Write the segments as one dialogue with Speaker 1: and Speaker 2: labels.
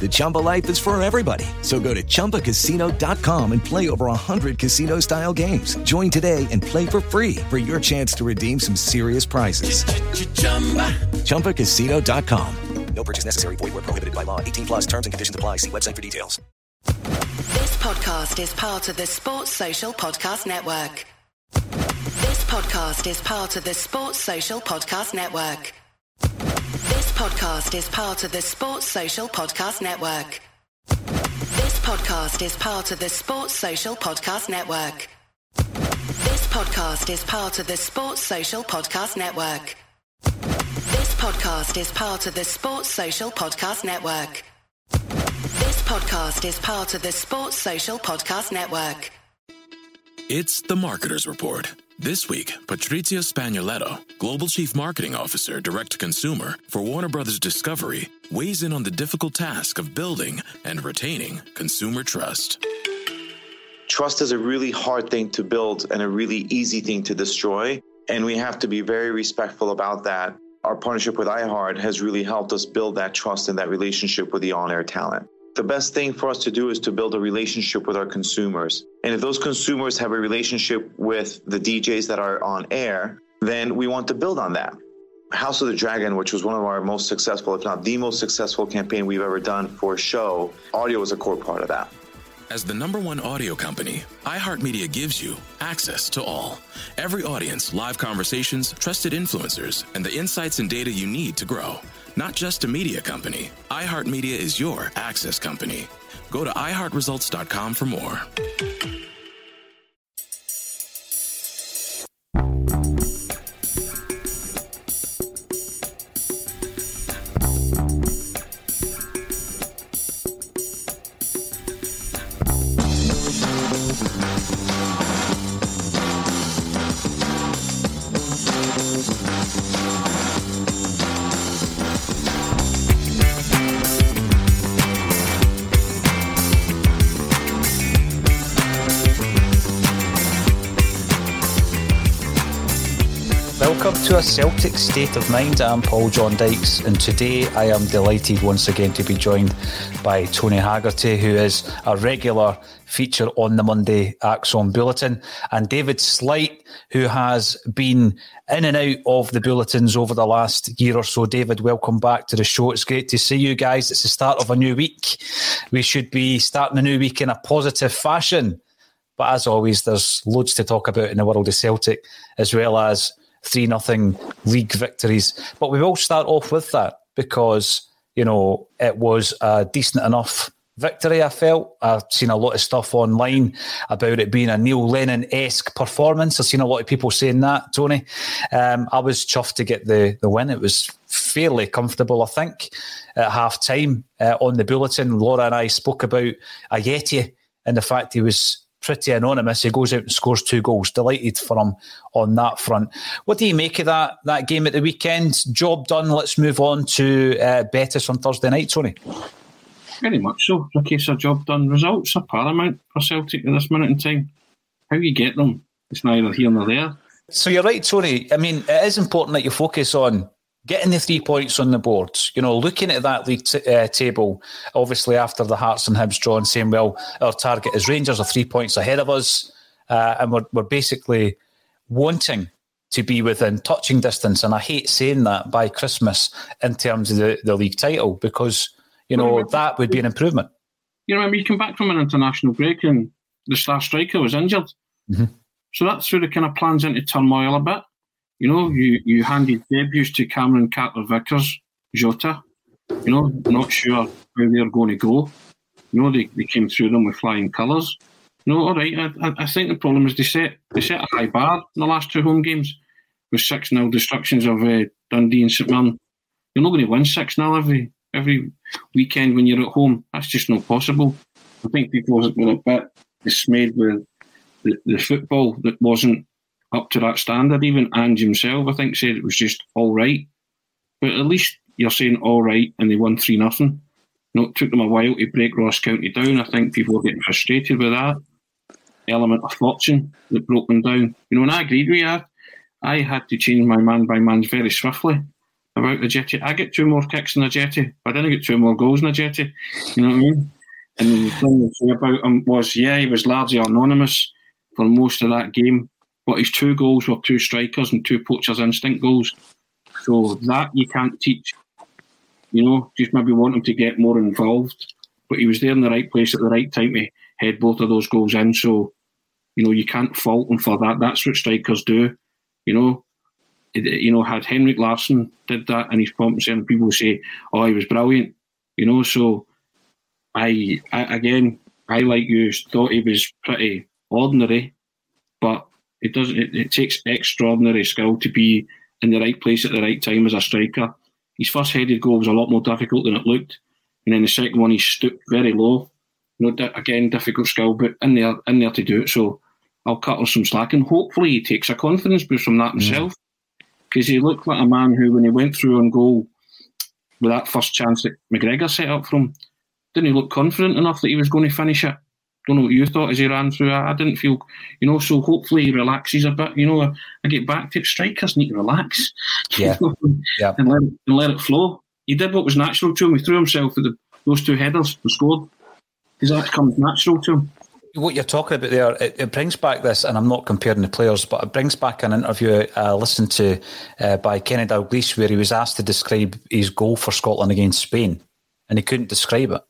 Speaker 1: The Chumba life is for everybody. So go to ChumbaCasino.com and play over 100 casino style games. Join today and play for free for your chance to redeem some serious prizes. ChumbaCasino.com.
Speaker 2: No purchase necessary. Void where prohibited by law. 18 plus terms and conditions apply. See website for details.
Speaker 3: This podcast is part of the Sports Social Podcast Network. This podcast is part of the Sports Social Podcast Network. This podcast is part of the Sports Social Podcast Network. This podcast is part of the Sports Social Podcast Network. This podcast is part of the Sports Social Podcast Network. This podcast is part of the Sports Social Podcast Network. This podcast is part of the Sports Social Podcast Network.
Speaker 4: It's the Marketer's Report. This week, Patrizio Spagnoletto, Global Chief Marketing Officer, Direct to Consumer for Warner Brothers Discovery, weighs in on the difficult task of building and retaining consumer trust.
Speaker 5: Trust is a really hard thing to build and a really easy thing to destroy. And we have to be very respectful about that. Our partnership with iHeart has really helped us build that trust and that relationship with the on air talent. The best thing for us to do is to build a relationship with our consumers. And if those consumers have a relationship with the DJs that are on air, then we want to build on that. House of the Dragon, which was one of our most successful, if not the most successful campaign we've ever done for a show, audio was a core part of that.
Speaker 4: As the number one audio company, iHeartMedia gives you access to all. Every audience, live conversations, trusted influencers, and the insights and data you need to grow. Not just a media company, iHeartMedia is your access company. Go to iHeartResults.com for more.
Speaker 6: A Celtic state of mind. I'm Paul John Dykes, and today I am delighted once again to be joined by Tony Haggerty, who is a regular feature on the Monday ACSOM Bulletin, and David Sleight, who has been in and out of the bulletins over the last year or so. David, welcome back to the show. It's great to see you guys. It's the start of a new week. We should be starting a new week in a positive fashion. But as always, there's loads to talk about in the world of Celtic, as well as three nothing league victories. But we will start off with that because you know it was a decent enough victory. I felt I've seen a lot of stuff online about it being a Neil Lennon esque performance. I've seen a lot of people saying that. Tony, um, I was chuffed to get the the win. It was fairly comfortable, I think, at half time uh, on the bulletin. Laura and I spoke about Ajeti and the fact he was pretty anonymous. He goes out and scores two goals. Delighted for him on that front. What do you make of that that game at the weekend? Job done. Let's move on to uh, Betis on Thursday night, Tony.
Speaker 7: Very much so. A case of job done. Results are paramount for Celtic at this minute in time. How you get them, it's neither here nor there.
Speaker 6: So you're right, Tony. I mean, it is important that you focus on getting the three points on the board, you know, looking at that league t- uh, table, obviously after the Hearts and Hibs draw and saying, well, our target is Rangers are three points ahead of us, uh, and we're, we're basically wanting to be within touching distance. And I hate saying that by Christmas in terms of the, the league title because, you know, that would be an improvement.
Speaker 7: You remember you come back from an international break and the star striker was injured.
Speaker 6: Mm-hmm.
Speaker 7: So that's sort of kind of plans into turmoil a bit. You know, you, you handed debuts to Cameron Carter Vickers, Jota. You know, not sure how they're going to go. You know, they, they came through them with flying colours. You know, all right. I, I think the problem is they set they set a high bar in the last two home games with six 0 destructions of uh, Dundee and St. You're not going to win six 0 every every weekend when you're at home. That's just not possible. I think people were a bit dismayed with the, the football that wasn't up to that standard. Even Ange himself, I think, said it was just all right. But at least you're saying all right, and they won three nothing. Know, it took them a while to break Ross County down. I think people were getting frustrated with that element of fortune that broke them down. You know, and I agreed with you. I had to change my man by man's very swiftly about Ajeti. I get two more kicks than Ajeti, but I didn't get two more goals than Ajeti. You know what I mean? And the thing about him was, yeah, he was largely anonymous for most of that game, but his two goals were two strikers and two poachers' instinct goals. So that you can't teach. You know, just maybe want him to get more involved. But he was there in the right place at the right time to head both of those goals in. So, you know, you can't fault him for that. That's what strikers do. You know, you know, had Henrik Larsson did that and he's competency, and people say, "Oh, he was brilliant," you know. So, I, I again, I like you thought he was pretty ordinary, but it doesn't. It, it, takes extraordinary skill to be in the right place at the right time as a striker. His first headed goal was a lot more difficult than it looked, and then the second one he stooped very low. You know, again, difficult skill, but in there, in there to do it. So I'll cut him some slack, and hopefully he takes a confidence boost from that himself, because mm. he looked like a man who, when he went through on goal with that first chance that McGregor set up for him, didn't he look confident enough that he was going to finish it? Don't know what you thought as he ran through. I, I didn't feel, you know. So hopefully he relaxes a bit. You know, I, I get back to it. Strikers need to relax,
Speaker 6: yeah, yeah,
Speaker 7: and let, it, and let it flow. He did what was natural to him. He threw himself at the, those two headers and scored. Because that comes natural to him
Speaker 6: what you're talking about there, it, it, brings back this, and I'm not comparing the players, but it brings back an interview I listened to uh, by Kenny Dalglish where he was asked to describe his goal for Scotland against Spain, and he couldn't describe it.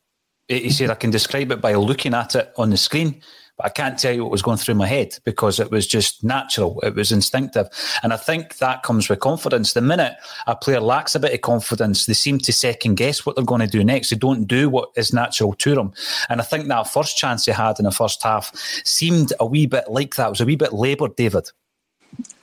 Speaker 6: He said, I can describe it by looking at it on the screen, but I can't tell you what was going through my head because it was just natural. It was instinctive. And I think that comes with confidence. The minute a player lacks a bit of confidence, they seem to second guess what they're going to do next. They don't do what is natural to them. And I think that first chance he had in the first half seemed a wee bit like that. It was a wee bit laboured, David.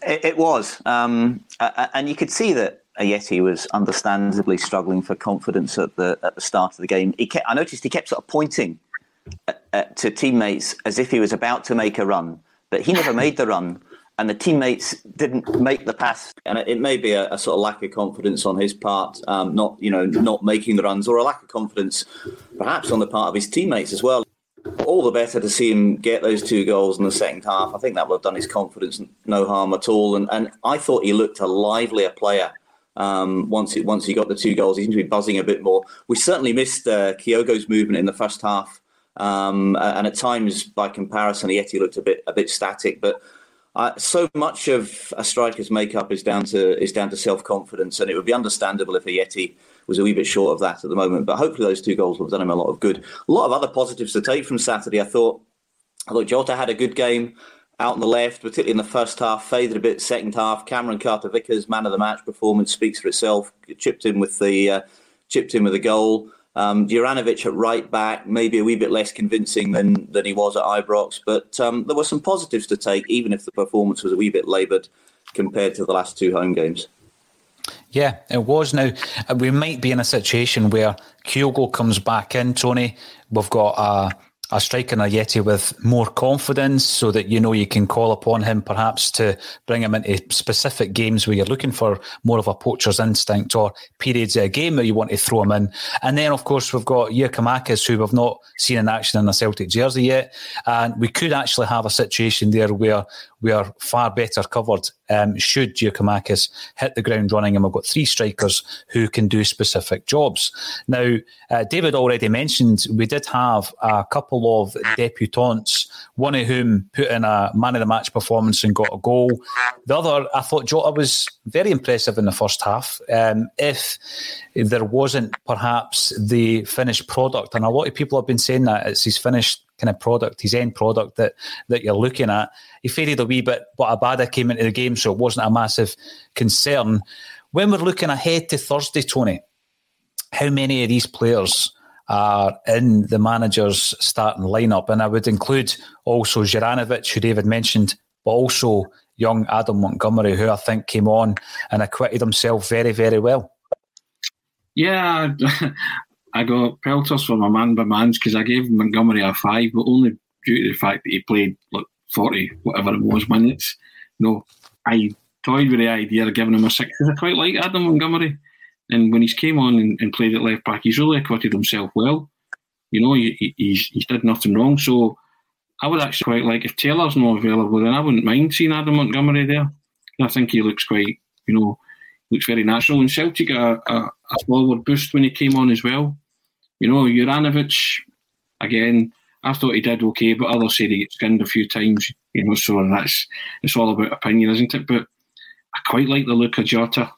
Speaker 8: It, it was. Um, and you could see that Ajeti was understandably struggling for confidence at the at the start of the game. He kept, I noticed he kept sort of pointing at, at, to teammates as if he was about to make a run, but he never made the run, and the teammates didn't make the pass. And it, it may be a, a, sort of lack of confidence on his part, um, not you know not making the runs, or a lack of confidence perhaps on the part of his teammates as well. All the better to see him get those two goals in the second half. I think that would have done his confidence no harm at all. And, and I thought he looked a livelier player um, once he, once he got the two goals. He seemed to be buzzing a bit more. We certainly missed uh, Kyogo's movement in the first half, um, and at times, by comparison, Ajeti looked a bit a bit static. But uh, so much of a striker's makeup is down to is down to self confidence, and it would be understandable if Ajeti was a wee bit short of that at the moment. But hopefully, those two goals will have done him a lot of good. A lot of other positives to take from Saturday. I thought. I thought Jota had a good game out on the left, particularly in the first half, faded a bit second half. Cameron Carter Vickers, man of the match performance, speaks for itself. Chipped in with the uh, chipped in with a goal. Um, Juranovic at right back, maybe a wee bit less convincing than than he was at Ibrox, but um, there were some positives to take, even if the performance was a wee bit laboured compared to the last two home games.
Speaker 6: Yeah, it was. Now we might be in a situation where Kyogo comes back in. Tony, we've got a a striker in Ajeti with more confidence so that you know you can call upon him perhaps to bring him into specific games where you're looking for more of a poacher's instinct or periods of a game where you want to throw him in. And then, of course, we've got Giakoumakis, who we've not seen in action in a Celtic jersey yet. And we could actually have a situation there where we are far better covered um, should Giakoumakis hit the ground running, and we've got three strikers who can do specific jobs. Now, uh, David already mentioned we did have a couple of debutants, one of whom put in a man of the match performance and got a goal. The other, I thought Jota was very impressive in the first half. Um, if there wasn't perhaps the finished product, and a lot of people have been saying that it's his finished kind of product, his end product that that you're looking at. He faded a wee bit, but Abada came into the game, so it wasn't a massive concern. When we're looking ahead to Thursday, Tony, how many of these players are in the manager's starting lineup? And I would include also Juranovic, who David mentioned, but also young Adam Montgomery, who I think came on and acquitted himself very, very well.
Speaker 7: Yeah, I got pelters for my man by mans because I gave Montgomery a five, but only due to the fact that he played like 40, whatever it was, minutes. No, I toyed with the idea of giving him a six because I quite like Adam Montgomery. And when he's came on and, and, played at left back, he's really acquitted himself well. You know, he, he's, he's did nothing wrong. So I would actually quite like if Taylor's not available, then I wouldn't mind seeing Adam Montgomery there. I think he looks quite, you know, looks very natural. And Celtic got a, a, a forward boost when he came on as well. You know, Juranovic, again, I thought he did okay, but others said he got skinned a few times, you know, so that's it's all about opinion, isn't it? But I quite like the look of Jota.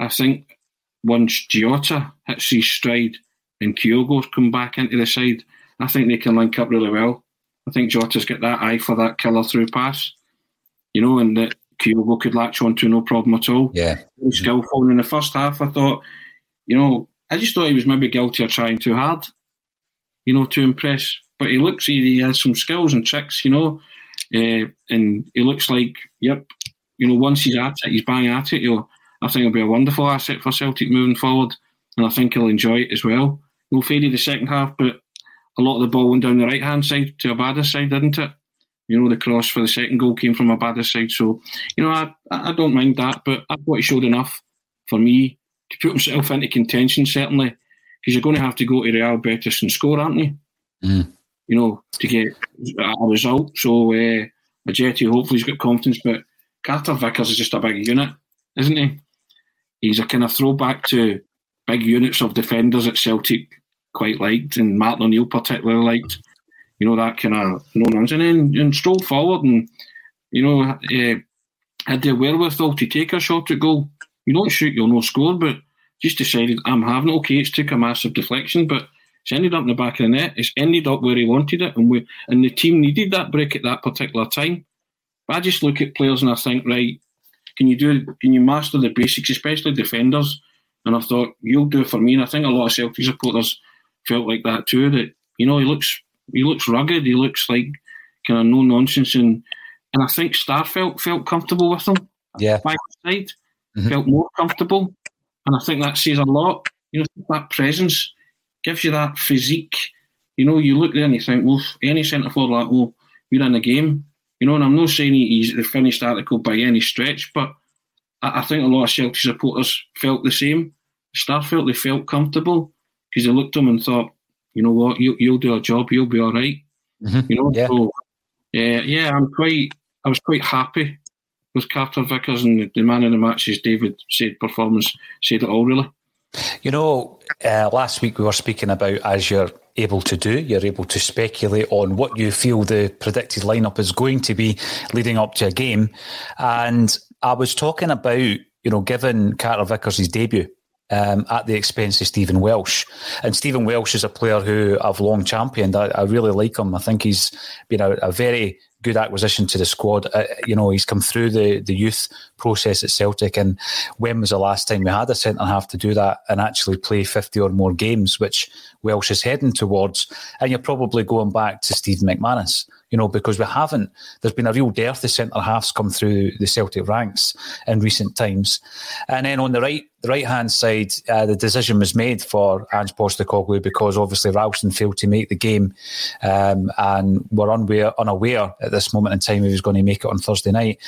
Speaker 7: I think once Jota hits his stride and Kyogo's come back into the side, I think they can link up really well. I think Jota's got that eye for that killer through pass, you know, and that Kyogo could latch onto no problem at all.
Speaker 6: Yeah.
Speaker 7: Skillful. in the first half, I thought, you know, I just thought he was maybe guilty of trying too hard, you know, to impress. But he looks, he, has some skills and tricks, you know, uh, and he looks like, yep, you know, once he's at it, he's bang at it. You know, I think it'll be a wonderful asset for Celtic moving forward, and I think he'll enjoy it as well. He'll faded the second half, but a lot of the ball went down the right hand side to Abada's side, didn't it? You know, the cross for the second goal came from Abada's side. So, you know, I, I don't mind that, but I thought he showed enough for me to put himself into contention, certainly, because you're going to have to go to Real Betis and score, aren't you?
Speaker 6: Mm.
Speaker 7: You know, to get a result. So, uh, Ajeti hopefully he's got confidence, but Carter Vickers is just a big unit, isn't he? He's a kind of throwback to big units of defenders at Celtic quite liked, and Martin O'Neill particularly liked. You know, that kind of no nonsense. And then and strolled forward and, you know, uh, had the wherewithal to take a shot at goal you don't shoot, you'll no score. But just decided, I'm having it. Okay, it's took a massive deflection, but it's ended up in the back of the net. It's ended up where he wanted it, and we and the team needed that break at that particular time. But I just look at players and I think, right, can you do? Can you master the basics, especially defenders? And I thought you'll do it for me. And I think a lot of Celtic supporters felt like that too. That you know he looks he looks rugged. He looks like kind of no nonsense, and and I think Starfelt felt felt comfortable with him.
Speaker 6: Yeah,
Speaker 7: by side mm-hmm. felt more comfortable. And I think that says a lot. You know, that presence gives you that physique. You know, you look there and you think, well, any centre forward like, oh, we're in the game. You know, and I'm not saying he's the finished article by any stretch, but I, I think a lot of Celtic supporters felt the same. Staff felt they felt comfortable because they looked at him and thought, you know what, you, you'll do a job, you'll be all right.
Speaker 6: mm-hmm.
Speaker 7: You know,
Speaker 6: yeah.
Speaker 7: so yeah, yeah, I'm quite, I was quite happy with Carter Vickers and the man of the match, as David said, performance said it all, really.
Speaker 6: You know, uh, last week we were speaking about as you're able to do, you're able to speculate on what you feel the predicted lineup is going to be leading up to a game. And I was talking about, you know, given Carter Vickers debut um, at the expense of Stephen Welsh. And Stephen Welsh is a player who I've long championed. I, I really like him. I think he's been a, a very good acquisition to the squad. Uh, you know, he's come through the, the youth process at Celtic. And when was the last time we had a centre half to do that and actually play 50 or more games, which Welsh is heading towards? And you're probably going back to Stephen McManus you know, because we haven't. There's been a real dearth of centre halves come through the Celtic ranks in recent times, and then on the right, the right hand side, uh, the decision was made for Ange Postecoglou because obviously Ralston failed to make the game, um, and we're unaware, unaware at this moment in time he was going to make it on Thursday night.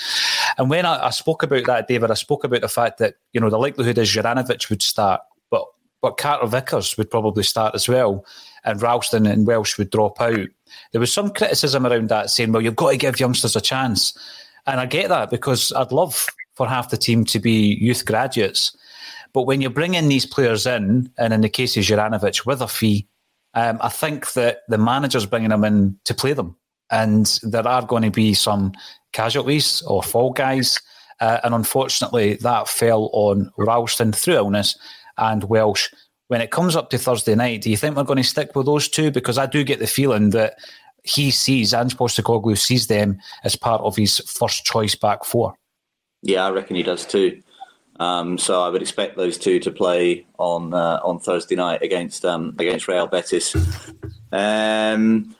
Speaker 6: And when I, I spoke about that, David, I spoke about the fact that you know the likelihood is Juranovic would start, but but Carter Vickers would probably start as well, and Ralston and Welsh would drop out there was some criticism around that saying, well, you've got to give youngsters a chance. And I get that because I'd love for half the team to be youth graduates. But when you bring in these players in, and in the case of Juranovic with a fee, um, I think that the manager's bringing them in to play them. And there are going to be some casualties or fall guys. Uh, and unfortunately, that fell on Ralston through illness and Welsh. When it comes up to Thursday night, do you think we're going to stick with those two? Because I do get the feeling that he sees, Ange Postecoglou sees them as part of his first choice back four.
Speaker 8: Yeah, I reckon he does too. Um, so I would expect those two to play on uh, on Thursday night against um, against Real Betis. Um,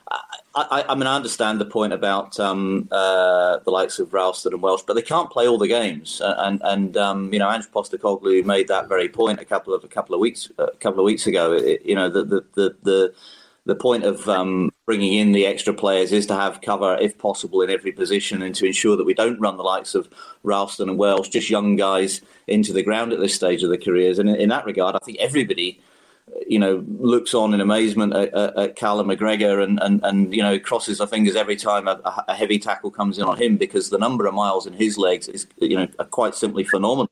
Speaker 8: I, I, mean, I understand the point about um, uh, the likes of Ralston and Welsh, but they can't play all the games. And and um, you know, Ange Postecoglou made that very point a couple of a couple of weeks a couple of weeks ago. It, you know, the the the, the the point of um, bringing in the extra players is to have cover, if possible, in every position and to ensure that we don't run the likes of Ralston and Welsh, just young guys, into the ground at this stage of their careers. And in, in that regard, I think everybody you know, looks on in amazement at, at, at Callum McGregor and, and, and, you know, crosses their fingers every time a, a, heavy tackle comes in on him because the number of miles in his legs is, you know, quite simply phenomenal.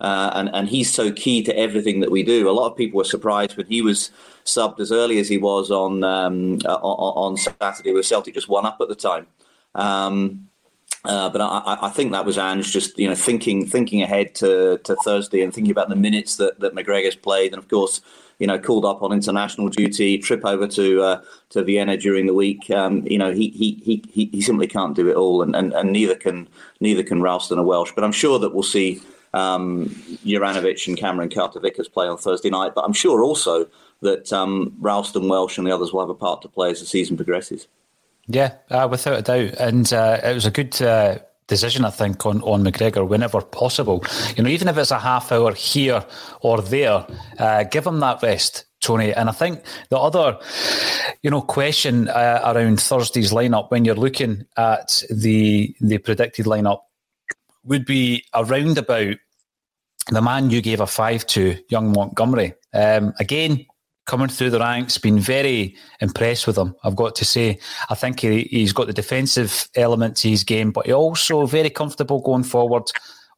Speaker 8: Uh, and, and he's so key to everything that we do. A lot of people were surprised when he was subbed as early as he was on um, uh, on, on, Saturday, with Celtic just one up at the time. Um, uh, but I, I, think that was Ange just you know thinking thinking ahead to, to Thursday and thinking about the minutes that, that McGregor's played, and of course you know called up on international duty, trip over to uh, to Vienna during the week. Um, you know he, he he he simply can't do it all, and, and, and neither can neither can Ralston or Welsh. But I'm sure that we'll see um, Juranovic and Cameron Carter Vickers play on Thursday night. But I'm sure also that um, Ralston Welsh and the others will have a part to play as the season progresses.
Speaker 6: Yeah, uh, without a doubt, and uh, it was a good uh, decision, I think, on, on McGregor whenever possible. You know, even if it's a half hour here or there, uh, give him that rest. Tony, and I think the other, you know, question uh, around Thursday's lineup when you're looking at the the predicted lineup would be around about the man you gave a five to, young Montgomery. Um, again, coming through the ranks, been very impressed with him. I've got to say, I think he, he's got the defensive element to his game, but he also very comfortable going forward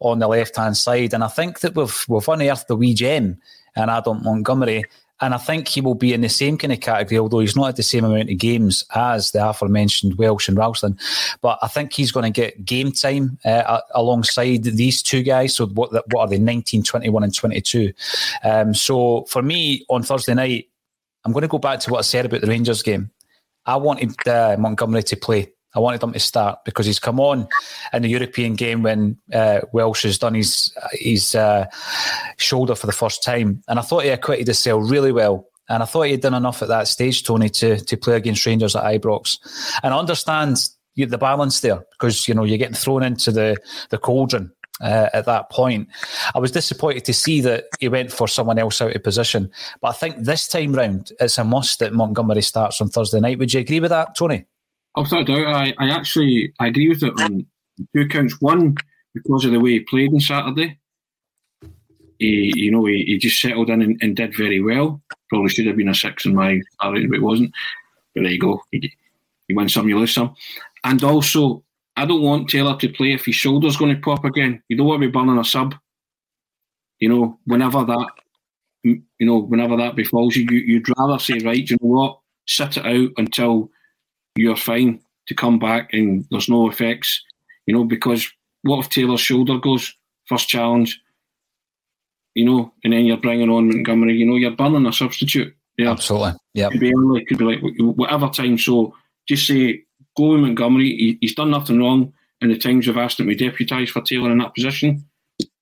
Speaker 6: on the left hand side. And I think that we've we've unearthed the wee gem and Adam Montgomery and I think he will be in the same kind of category, although he's not had the same amount of games as the aforementioned Welsh and Ralston. But I think he's going to get game time uh, alongside these two guys. So what, what are they, 19, 21 and 22? Um, so for me, on Thursday night, I'm going to go back to what I said about the Rangers game. I wanted uh, Montgomery to play. I wanted him to start because he's come on in the European game when uh, Welsh has done his his uh, shoulder for the first time, and I thought he acquitted himself really well. And I thought he had done enough at that stage, Tony, to to play against Rangers at Ibrox. And I understand the balance there because you know you're getting thrown into the the cauldron uh, at that point. I was disappointed to see that he went for someone else out of position. But I think this time round, it's a must that Montgomery starts on Thursday night. Would you agree with that, Tony?
Speaker 7: Oh, Without doubt, I, I actually I agree with it on two counts. One, because of the way he played on Saturday. He, you know, he, he just settled in and, and, did very well. Probably should have been a six in my rating, but it wasn't. But there you go. He, he wins some, you lose some. And also, I don't want Taylor to play if his shoulder's going to pop again. You don't want to be burning a sub. You know, whenever that, you know, whenever that befalls you, you you'd rather say, right, you know what, sit it out until you're fine to come back and there's no effects, you know, because what if Taylor's shoulder goes first challenge, you know, and then you're bringing on Montgomery, you know, you're burning a substitute.
Speaker 6: Yeah, absolutely. Yeah,
Speaker 7: could be early, could be like whatever time. So just say go with Montgomery. He, he's done nothing wrong in the times you've asked him to deputise for Taylor in that position.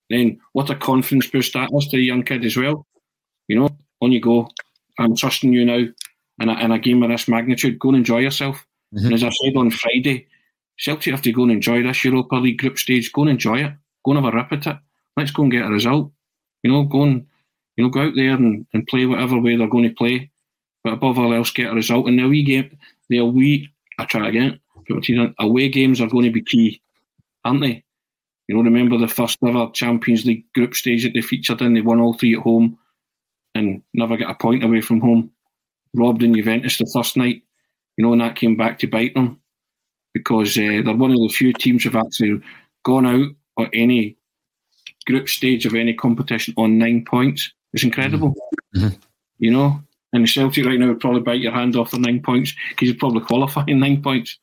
Speaker 7: Then what a confidence boost that was to the young kid as well. You know, on you go. I'm trusting you now in a, in a game of this magnitude. Go and enjoy yourself. Mm-hmm. And as I said on Friday, Celtic have to go and enjoy this Europa League group stage. Go and enjoy it. Go and have a rip at it. Let's go and get a result. You know, go and you know go out there and, and play whatever way they're going to play. But above all else, get a result. And the wee game, the wee, I try again. Away games are going to be key, aren't they? You know, remember the first ever Champions League group stage that they featured in? They won all three at home, and never get a point away from home. Robbed in Juventus the first night you know, and that came back to bite them because uh, they're one of the few teams who've actually gone out at any group stage of any competition on nine points. It's incredible,
Speaker 6: mm-hmm.
Speaker 7: you know. And Celtic right now would probably bite your hand off for nine points because you'd probably qualify in nine points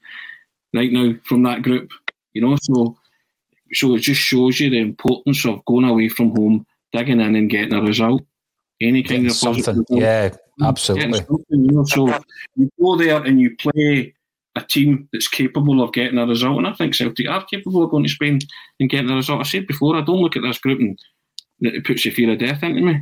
Speaker 7: right now from that group, you know. So, so it just shows you the importance of going away from home, digging in, and getting a result. Any kind
Speaker 6: Getting
Speaker 7: of
Speaker 6: something,
Speaker 7: result.
Speaker 6: yeah,
Speaker 7: Mm.
Speaker 6: absolutely.
Speaker 7: something, you know. So you go there and you play a team that's capable of getting a result, and I think Celtic are capable of going to Spain and getting a result. I said before, I don't look at this group and it puts the fear of death into me.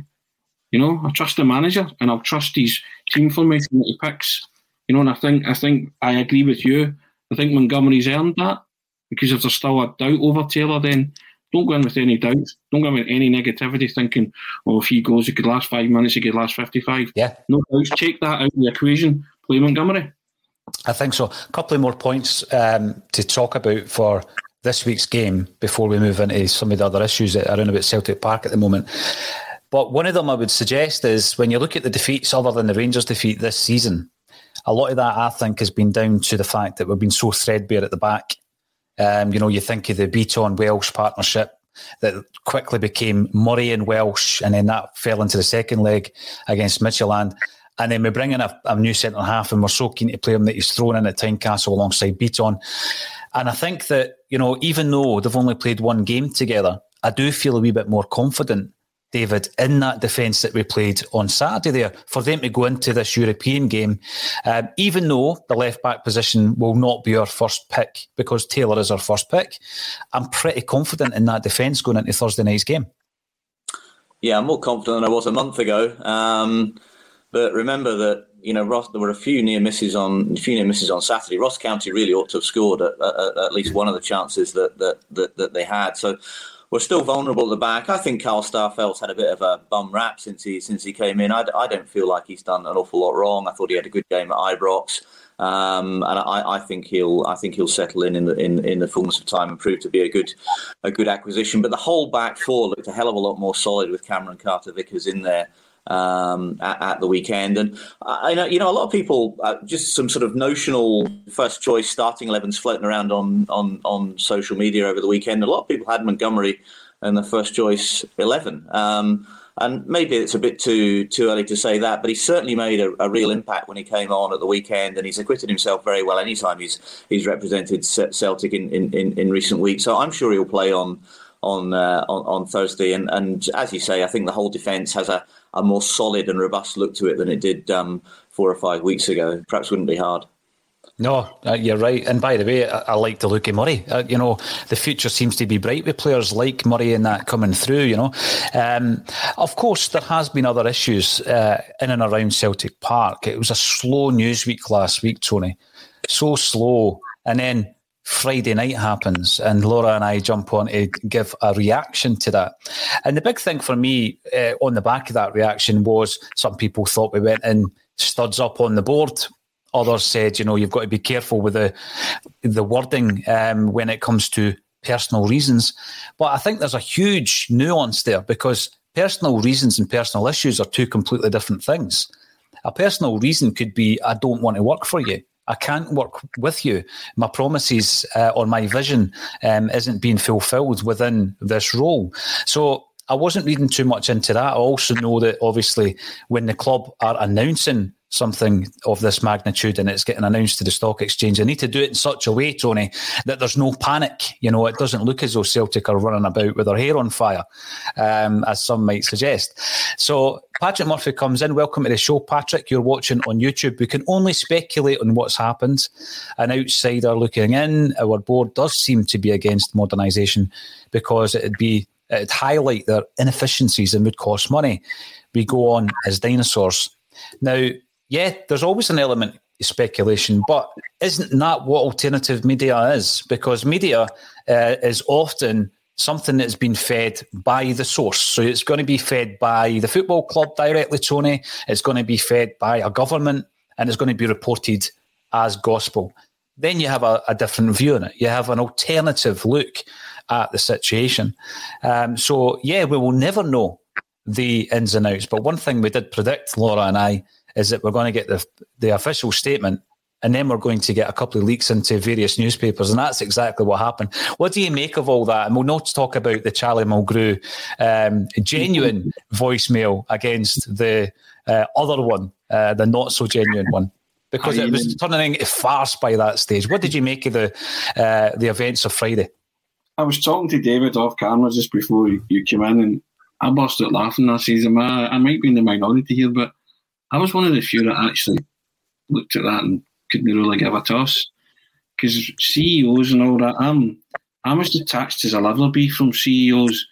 Speaker 7: You know, I trust the manager and I'll trust his team formation that he picks. You know, and I think I think I agree with you. I think Montgomery's earned that because if there's still a doubt over Taylor, then don't go in with any doubts. Don't go in with any negativity, thinking, "Oh, if he goes, it could last five minutes, it could last fifty-five.
Speaker 6: Yeah,
Speaker 7: no doubts. Take that out of the equation. Play Montgomery.
Speaker 6: I think so. A couple of more points um, to talk about for this week's game before we move into some of the other issues that are around about Celtic Park at the moment. But one of them I would suggest is when you look at the defeats other than the Rangers defeat this season, a lot of that I think has been down to the fact that we've been so threadbare at the back. Um, you know, you think of the Bitton Welsh partnership that quickly became Murray and Welsh, and then that fell into the second leg against Midtjylland. And then we bring in a, a new centre half, and we're so keen to play him that he's thrown in at Tynecastle alongside Bitton. And I think that, you know, even though they've only played one game together, I do feel a wee bit more confident, David, in that defence that we played on Saturday there, for them to go into this European game, um, even though the left back position will not be our first pick because Taylor is our first pick, I'm pretty confident in that defence going into Thursday night's game.
Speaker 8: Yeah, I'm more confident than I was a month ago. Um, but remember that you know Ross, there were a few near misses on a few near misses on Saturday. Ross County really ought to have scored at, at, at least one of the chances that, that that that they had. So we're still vulnerable at the back. I think Carl Starfelt's had a bit of a bum rap since he since he came in. I, I don't feel like he's done an awful lot wrong. I thought he had a good game at Ibrox. Um, and I, I, think he'll I think he'll settle in in the in, in the fullness of time and prove to be a good a good acquisition. But the whole back four looked a hell of a lot more solid with Cameron Carter Vickers in there um, at, at, the weekend. And I know, you know, a lot of people, uh, just some sort of notional first choice starting 11s floating around on, on, on social media over the weekend. A lot of people had Montgomery in the first choice 11. Um, and maybe it's a bit too too early to say that, but he certainly made a, a, real impact when he came on at the weekend, and he's acquitted himself very well anytime he's he's represented Celtic in, in, in recent weeks. So I'm sure he'll play on on uh, on, on Thursday. And, and as you say, I think the whole defence has a a more solid and robust look to it than it did um, four or five weeks ago. Perhaps wouldn't be hard.
Speaker 6: No, uh, you're right. And by the way, I, I like the look of Murray. Uh, you know, the future seems to be bright with players like Murray and that coming through. You know, um, of course, there has been other issues uh, in and around Celtic Park. It was a slow news week last week, Tony. So slow, and then Friday night happens, and Laura and I jump on to give a reaction to that. And the big thing for me uh, on the back of that reaction was some people thought we went in studs up on the board. Others said, you know, you've got to be careful with the the wording um, when it comes to personal reasons. But I think there's a huge nuance there because personal reasons and personal issues are two completely different things. A personal reason could be, I don't want to work for you. I can't work with you. My promises uh, or my vision um, isn't being fulfilled within this role. So I wasn't reading too much into that. I also know that obviously when the club are announcing something of this magnitude and it's getting announced to the stock exchange. I need to do it in such a way, Tony, that there's no panic. You know, it doesn't look as though Celtic are running about with their hair on fire, um, as some might suggest. So Patrick Murphy comes in. Welcome to the show, Patrick. You're watching on YouTube. We can only speculate on what's happened. An outsider looking in, our board does seem to be against modernisation because it'd be it'd highlight their inefficiencies and would cost money. We go on as dinosaurs. Now, yeah, there's always an element of speculation, but isn't that what alternative media is? Because media uh, is often something that's been fed by the source. So it's going to be fed by the football club directly, Tony. It's going to be fed by a government and it's going to be reported as gospel. Then you have a, a different view on it. You have an alternative look at the situation. Um, so, yeah, we will never know the ins and outs. But one thing we did predict, Laura and I, is that we're going to get the the official statement and then we're going to get a couple of leaks into various newspapers, and that's exactly what happened. What do you make of all that? And we'll not talk about the Charlie Mulgrew um, genuine voicemail against the uh, other one, uh, the not so genuine one, because it was turning into farce by that stage. What did you make of the uh, the events of Friday?
Speaker 7: I was talking to David off camera just before you came in, and I burst out laughing. I says, I, I might be in the minority here, but I was one of the few that actually looked at that and couldn't really give a toss. Because CEOs and all that, I'm I'm as detached as I'll ever be from CEOs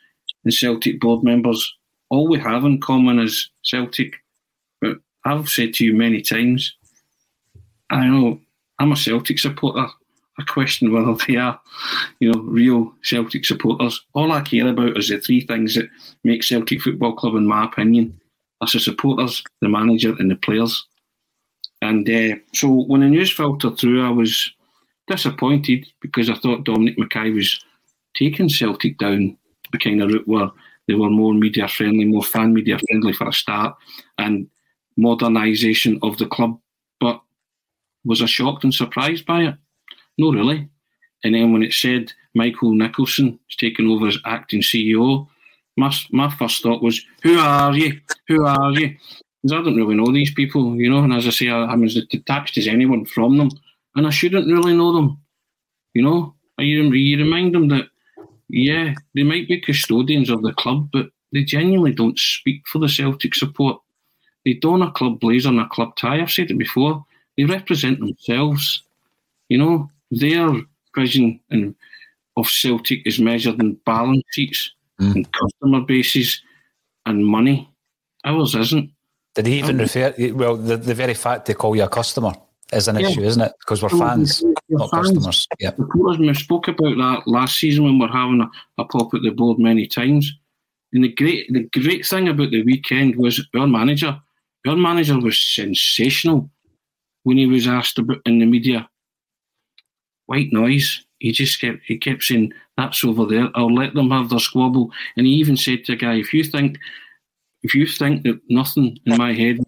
Speaker 7: and Celtic board members. All we have in common is Celtic. But I've said to you many times, I know I'm a Celtic supporter. I question whether they are, you know, real Celtic supporters. All I care about is the three things that make Celtic Football Club, in my opinion. That's the supporters, the manager, and the players. And uh, so when the news filtered through, I was disappointed because I thought Dominic McKay was taking Celtic down the kind of route where they were more media friendly, more fan media friendly for a start, and modernisation of the club. But was I shocked and surprised by it? No, really. And then when it said Michael Nicholson is taking over as acting CEO, my, my first thought was, Who are you? Who are you? Because I don't really know these people, you know, and as I say, I, am as detached as anyone from them, and I shouldn't really know them, you know. You, you remind them that, yeah, they might be custodians of the club, but they genuinely don't speak for the Celtic support. They don a club blazer and a club tie. I've said it before. They represent themselves. You know, their vision and of Celtic is measured in balance sheets mm. and customer bases and money. Ours isn't.
Speaker 6: Did he even um, refer? Well, the, the very fact they call you a customer is an yeah. issue, isn't it? Because we're fans, not fans. customers. Yeah.
Speaker 7: We spoke about that last season when we we're having a, a pop at the board many times. And the great, the great thing about the weekend was our manager. Our manager was sensational when he was asked about in the media. White noise. He just kept he kept saying that's over there. I'll let them have their squabble. And he even said to a guy, if you think if you think that nothing in my head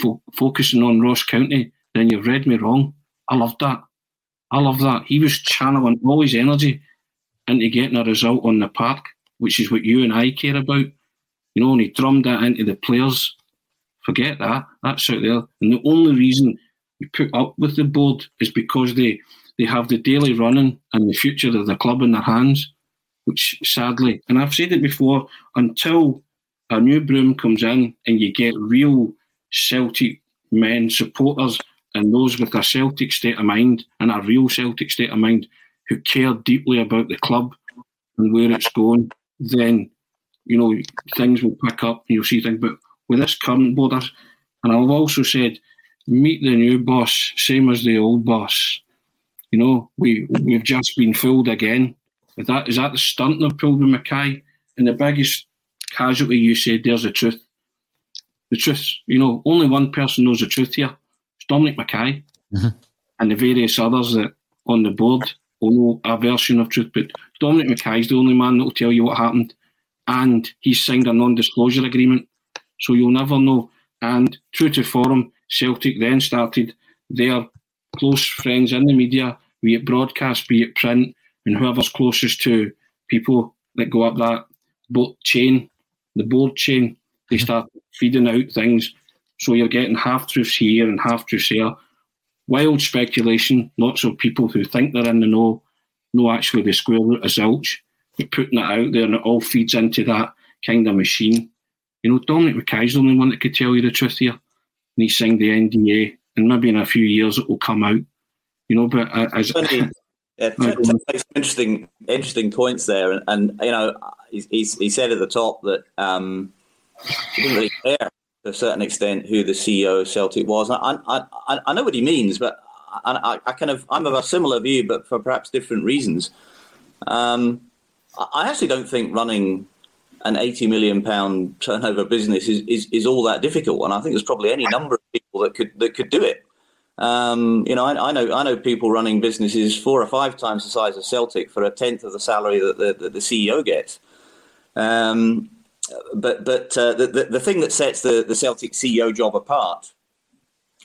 Speaker 7: fo- focusing on Ross County, then you've read me wrong. I love that. I love that. He was channeling all his energy into getting a result on the park, which is what you and I care about. You know, and he drummed that into the players. Forget that. That's out there. And the only reason we put up with the board is because they, they have the daily running and the future of the club in their hands, which sadly, and I've said it before, until a new broom comes in and you get real Celtic men, supporters, and those with a Celtic state of mind and a real Celtic state of mind who care deeply about the club and where it's going, then you know things will pick up and you'll see things. But with this current board, and I've also said, meet the new boss, same as the old boss. You know, we we've just been fooled again. Is that is that the stunt they've pulled with McKay? And the biggest casualty, you said there's the truth. The truth, you know, only one person knows the truth here. It's Dominic McKay mm-hmm. and the various others that on the board will know a version of truth. But Dominic McKay's the only man that will tell you what happened. And he's signed a non disclosure agreement. So you'll never know. And true to form, Celtic then started their close friends in the media, be it broadcast, be it print, and whoever's closest to people that go up that boat chain the board chain. They mm-hmm. start feeding out things. So you're getting half truths here and half truths there. Wild speculation, lots of people who think they're in the know, know actually the square root of zilch. You're putting it out there and it all feeds into that kind of machine. You know, Dominic McKay's the only one that could tell you the truth here. And he signed the NDA, and maybe in a few years it will come out. You know, but uh, as.
Speaker 8: Yeah, interesting, interesting points there, and, and you know, he, he said at the top that um, he didn't really care to a certain extent who the CEO of Celtic was. I, I, I know what he means, but I, I, kind of I'm of a similar view, but for perhaps different reasons. Um, I actually don't think running an 80 million pound turnover business is, is, is all that difficult, and I think there's probably any number of people that could that could do it. Um, you know, I, I, know I know people running businesses four or five times the size of Celtic for a tenth of the salary that the, that the CEO gets. Um, but but uh, the, the, the thing that sets the, the Celtic CEO job apart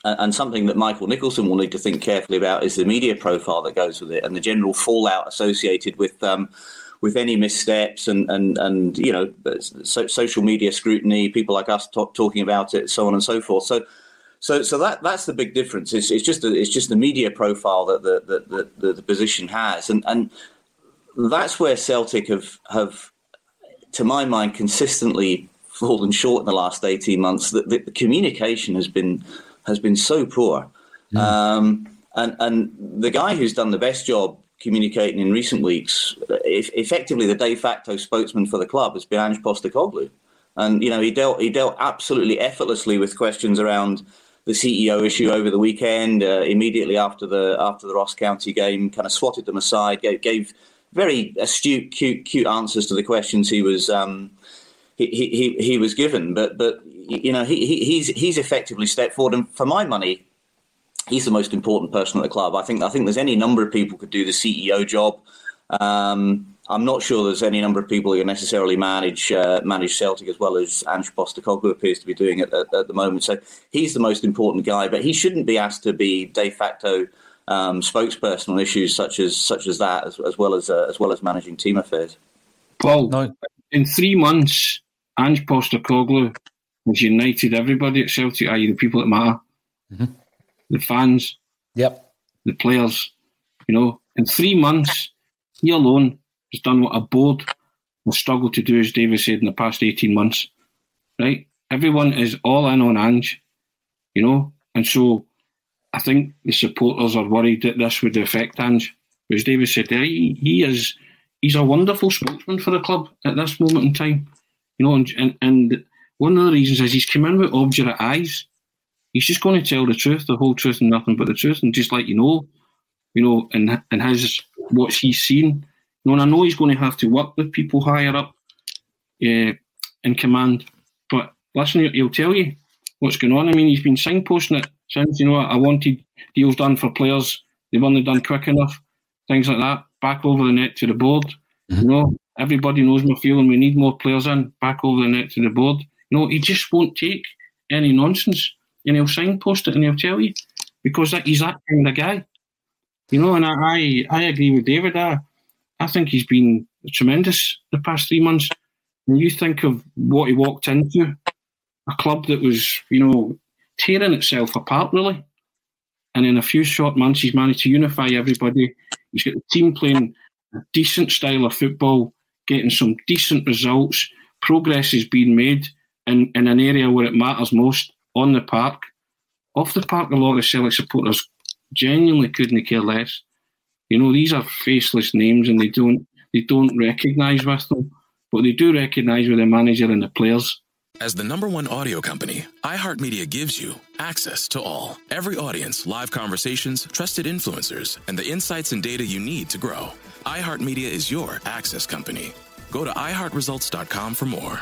Speaker 8: and something that Michael Nicholson will need to think carefully about is the media profile that goes with it and the general fallout associated with um, with any missteps and and and you know so, social media scrutiny, people like us talk, talking about it, so on and so forth. So. So, so that that's the big difference. It's, it's just a, it's just the media profile that the the, the, the position has, and and that's where Celtic have have, to my mind, consistently fallen short in the last eighteen months. That the, the, communication has been has been so poor, mm. um, and and the guy who's done the best job communicating in recent weeks, if, effectively the de facto spokesman for the club has been Ange Postecoglou. And, you know, he dealt, he dealt absolutely effortlessly with questions around the CEO issue over the weekend, uh, immediately after the, after the Ross County game, kind of swatted them aside, gave, gave very astute, cute, cute answers to the questions he was, um, he, he, he was given. But, but, you know, he, he's, he's effectively stepped forward. And for my money, he's the most important person at the club. I think I think there's any number of people could do the CEO job. Um, I'm not sure there's any number of people who can necessarily manage uh, manage Celtic as well as Ange Postecoglou appears to be doing it at, at, the moment. So he's the most important guy, but he shouldn't be asked to be de facto um, spokesperson on issues such as such as that, as, as well as uh, as well as managing team affairs.
Speaker 7: Paul, no. in three months, Ange Postecoglou has united everybody at Celtic, i.e., the people that matter. Mm-hmm the fans,
Speaker 6: yep,
Speaker 7: the players. You know, in three months, he alone has done what a board will struggle to do, as David said, in the past 18 months. Right? Everyone is all in on Ange, you know, and so I think the supporters are worried that this would affect Ange. As David said, he, he is he's a wonderful spokesman for the club at this moment in time. You know, and, and, and one of the reasons is he's come in with obdurate eyes he's just going to tell the truth, the whole truth, and nothing but the truth, and just let you know, you know, and and his what he's seen. Know, and I know he's going to have to work with people higher up uh, in command, but listen, he'll tell you what's going on. I mean, he's been signposting it since you know I wanted deals done for players. They've only done quick enough, things like that. Back over the net to the board. Mm-hmm. You know, everybody knows my feeling. We need more players in. Back over the net to the board. You know, he just won't take any nonsense and he'll signpost it and he'll tell you because that, he's that kind of guy. You know, and I, I, agree with David. I, I think he's been tremendous the past three months. When you think of what he walked into, a club that was, you know, tearing itself apart, really. And in a few short months, he's managed to unify everybody. He's got the team playing a decent style of football, getting some decent results. Progress is being made in, in an area where it matters most on the park. Off the park, a lot of Celtic supporters genuinely couldn't care less. You know, these are faceless names, and they don't they don't recognise with them, but they do recognise with the manager and the players.
Speaker 4: As the number one audio company, iHeartMedia gives you access to all, every audience, live conversations, trusted influencers, and the insights and data you need to grow. iHeartMedia is your access company. Go to iHeartResults.com for more.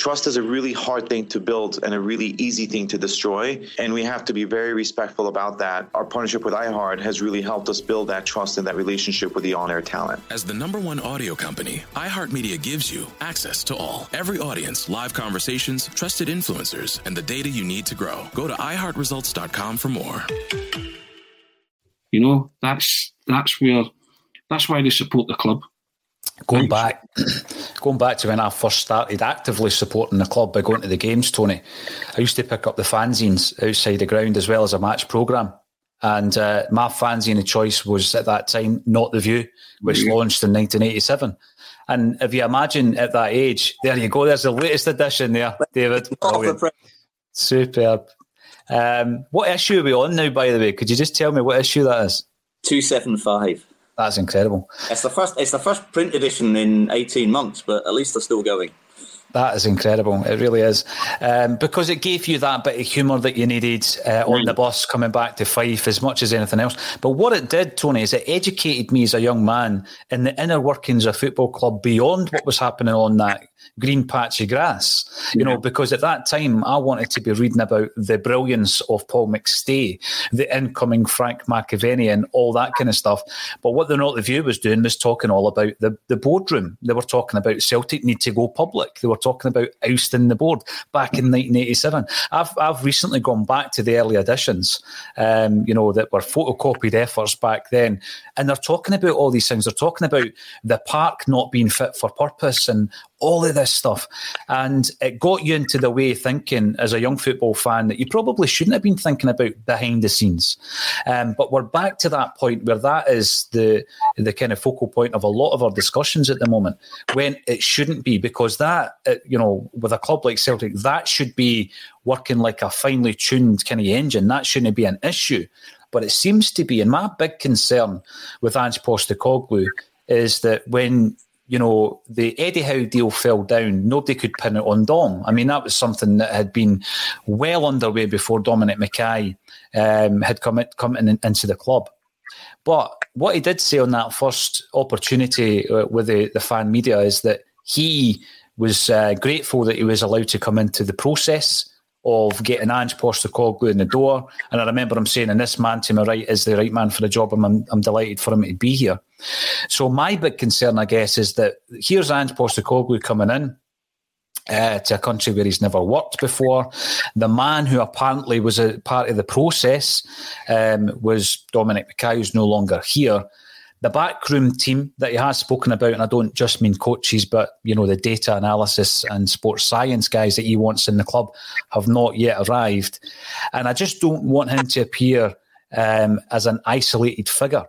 Speaker 5: Trust is a really hard thing to build and a really easy thing to destroy. And we have to be very respectful about that. Our partnership with iHeart has really helped us build that trust and that relationship with the on air talent.
Speaker 4: As the number one audio company, iHeartMedia gives you access to all, every audience, live conversations, trusted influencers, and the data you need to grow. Go to iHeartResults.com for more.
Speaker 7: You know, that's that's where that's why they support the club.
Speaker 6: Going back, going back to when I first started actively supporting the club by going to the games, Tony, I used to pick up the fanzines outside the ground as well as a match program. And uh, my fanzine of choice was at that time Not the View, which mm-hmm. launched in 1987. And if you imagine at that age, there you go. There's the latest edition there, David. Superb. Um, what issue are we on now, by the way? Could you just tell me what issue that is?
Speaker 8: 275.
Speaker 6: That's incredible.
Speaker 8: It's the first. It's the first print edition in eighteen months, but at least they're still going.
Speaker 6: That is incredible. It really is. Um, because it gave you that bit of humour that you needed uh, on the bus coming back to Fife as much as anything else. But what it did, Tony, is it educated me as a young man in the inner workings of football club beyond what was happening on that green patch of grass, you know, because at that time I wanted to be reading about the brilliance of Paul McStay, the incoming Frank McAvennie, and all that kind of stuff. But what the Not the View was doing was talking all about the, the boardroom. They were talking about Celtic need to go public. They were talking about ousting the board back in 1987. I've, I've recently gone back to the early editions, um, you know, that were photocopied efforts back then. And they're talking about all these things. They're talking about the park not being fit for purpose and all of this stuff. And it got you into the way thinking as a young football fan that you probably shouldn't have been thinking about behind the scenes. Um, but we're back to that point where that is the the kind of focal point of a lot of our discussions at the moment when it shouldn't be because that, uh, you know, with a club like Celtic, that should be working like a finely tuned kind of engine. That shouldn't be an issue. But it seems to be, and my big concern with Ange Postecoglou is that when you know, the Eddie Howe deal fell down, nobody could pin it on Dom. I mean, that was something that had been well underway before Dominic McKay um, had come, come in, into the club. But what he did say on that first opportunity uh, with the, the fan media is that he was uh, grateful that he was allowed to come into the process of getting Ange Postecoglou in the door. And I remember him saying, and this man to my right is the right man for the job. I'm, I'm delighted for him to be here. So my big concern, I guess, is that here's Ange Postecoglou coming in. Uh, to a country where he's never worked before. The man who apparently was a part of the process um, was Dominic McKay, who's no longer here the backroom team that he has spoken about, and I don't just mean coaches, but you know the data analysis and sports science guys that he wants in the club have not yet arrived, and I just don't want him to appear um, as an isolated figure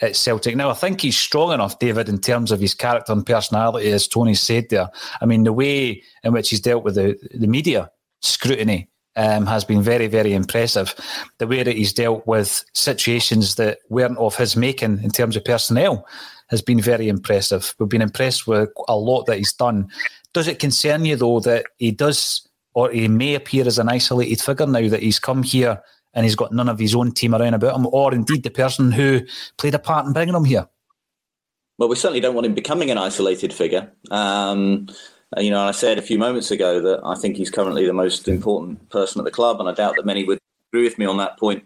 Speaker 6: at Celtic. Now, I think he's strong enough, David, in terms of his character and personality, as Tony said there. I mean, the way in which he's dealt with the, the media scrutiny um, has been very, very impressive. The way that he's dealt with situations that weren't of his making in terms of personnel has been very impressive. We've been impressed with a lot that he's done. Does it concern you, though, that he does or he may appear as an isolated figure now that he's come here and he's got none of his own team around about him, or indeed the person who played a part in bringing him here?
Speaker 8: Well, we certainly don't want him becoming an isolated figure. Um, you know, I said a few moments ago that I think he's currently the most important person at the club, and I doubt that many would agree with me on that point.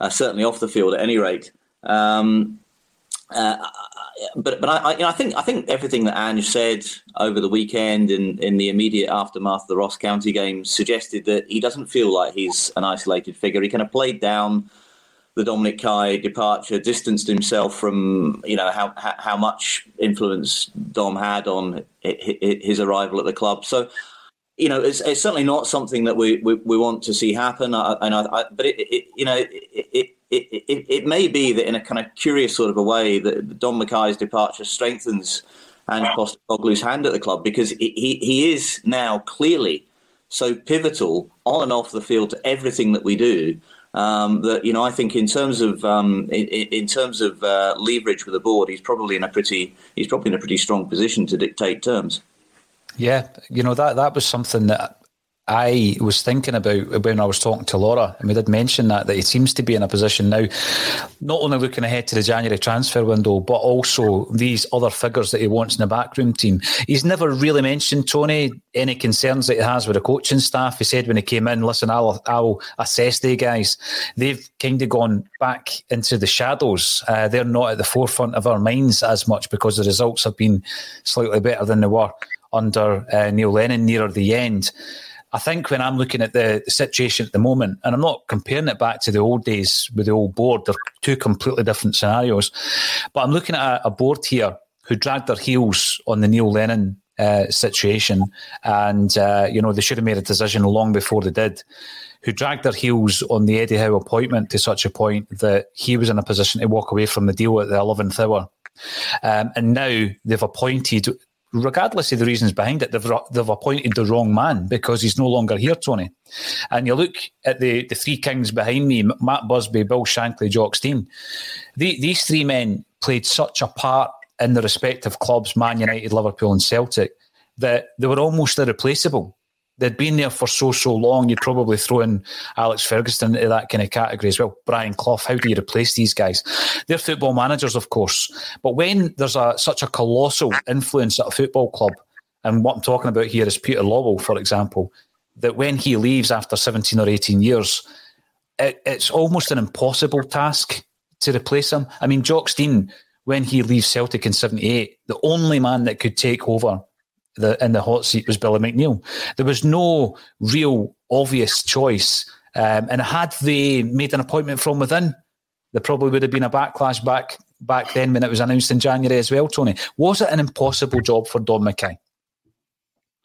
Speaker 8: Uh, certainly off the field, at any rate. Um, uh, but but I, you know, I think I think everything that Ange said over the weekend in, in the immediate aftermath of the Ross County game suggested that he doesn't feel like he's an isolated figure. He kind of played down the Dominic McKay departure distanced himself from you know how how much influence Dom had on his arrival at the club. So you know it's, it's certainly not something that we, we, we want to see happen. I, and I, I, but it, it, you know it, it, it, it may be that in a kind of curious sort of a way that Dom McKay's departure strengthens Ange Postecoglou's hand at the club because he he is now clearly so pivotal on and off the field to everything that we do um, that you know I think in terms of um, in, in, terms of uh, leverage with the board, he's probably in a pretty he's probably in a pretty strong position to dictate terms.
Speaker 6: Yeah, you know that that was something that I was thinking about when I was talking to Laura, and we did mention that that he seems to be in a position now, not only looking ahead to the January transfer window, but also these other figures that he wants in the backroom team. He's never really mentioned Tony any concerns that he has with the coaching staff. He said when he came in, "Listen, I'll I'll assess the guys. They've kind of gone back into the shadows. Uh, they're not at the forefront of our minds as much because the results have been slightly better than they were under uh, Neil Lennon nearer the end." I think when I'm looking at the situation at the moment, and I'm not comparing it back to the old days with the old board, they're two completely different scenarios. But I'm looking at a, a board here who dragged their heels on the Neil Lennon uh, situation, and uh, you know they should have made a decision long before they did. Who dragged their heels on the Eddie Howe appointment to such a point that he was in a position to walk away from the deal at the eleventh hour, um, and now they've appointed regardless of the reasons behind it, they've, they've appointed the wrong man because he's no longer here, Tony. And you look at the, the three kings behind me Matt Busby, Bill Shankly, Jock Stein. The, these three men played such a part in the respective clubs, Man United, Liverpool, and Celtic, that they were almost irreplaceable they'd been there for so so long. You'd probably throw in Alex Ferguson into that kind of category as well. Brian Clough. How do you replace these guys? They're football managers, of course, but when there's a such a colossal influence at a football club. and what I'm talking about here is Peter Lawwell, for example, that when he leaves after 17 or 18 years, it, it's almost an impossible task to replace him. I mean, Jock Stein, when he leaves Celtic in 78, the only man that could take over the, in the hot seat was Billy McNeill. There was no real obvious choice. Um, and had they made an appointment from within, there probably would have been a backlash back back then when it was announced in January as well, Tony. Was it an impossible job for Dom McKay?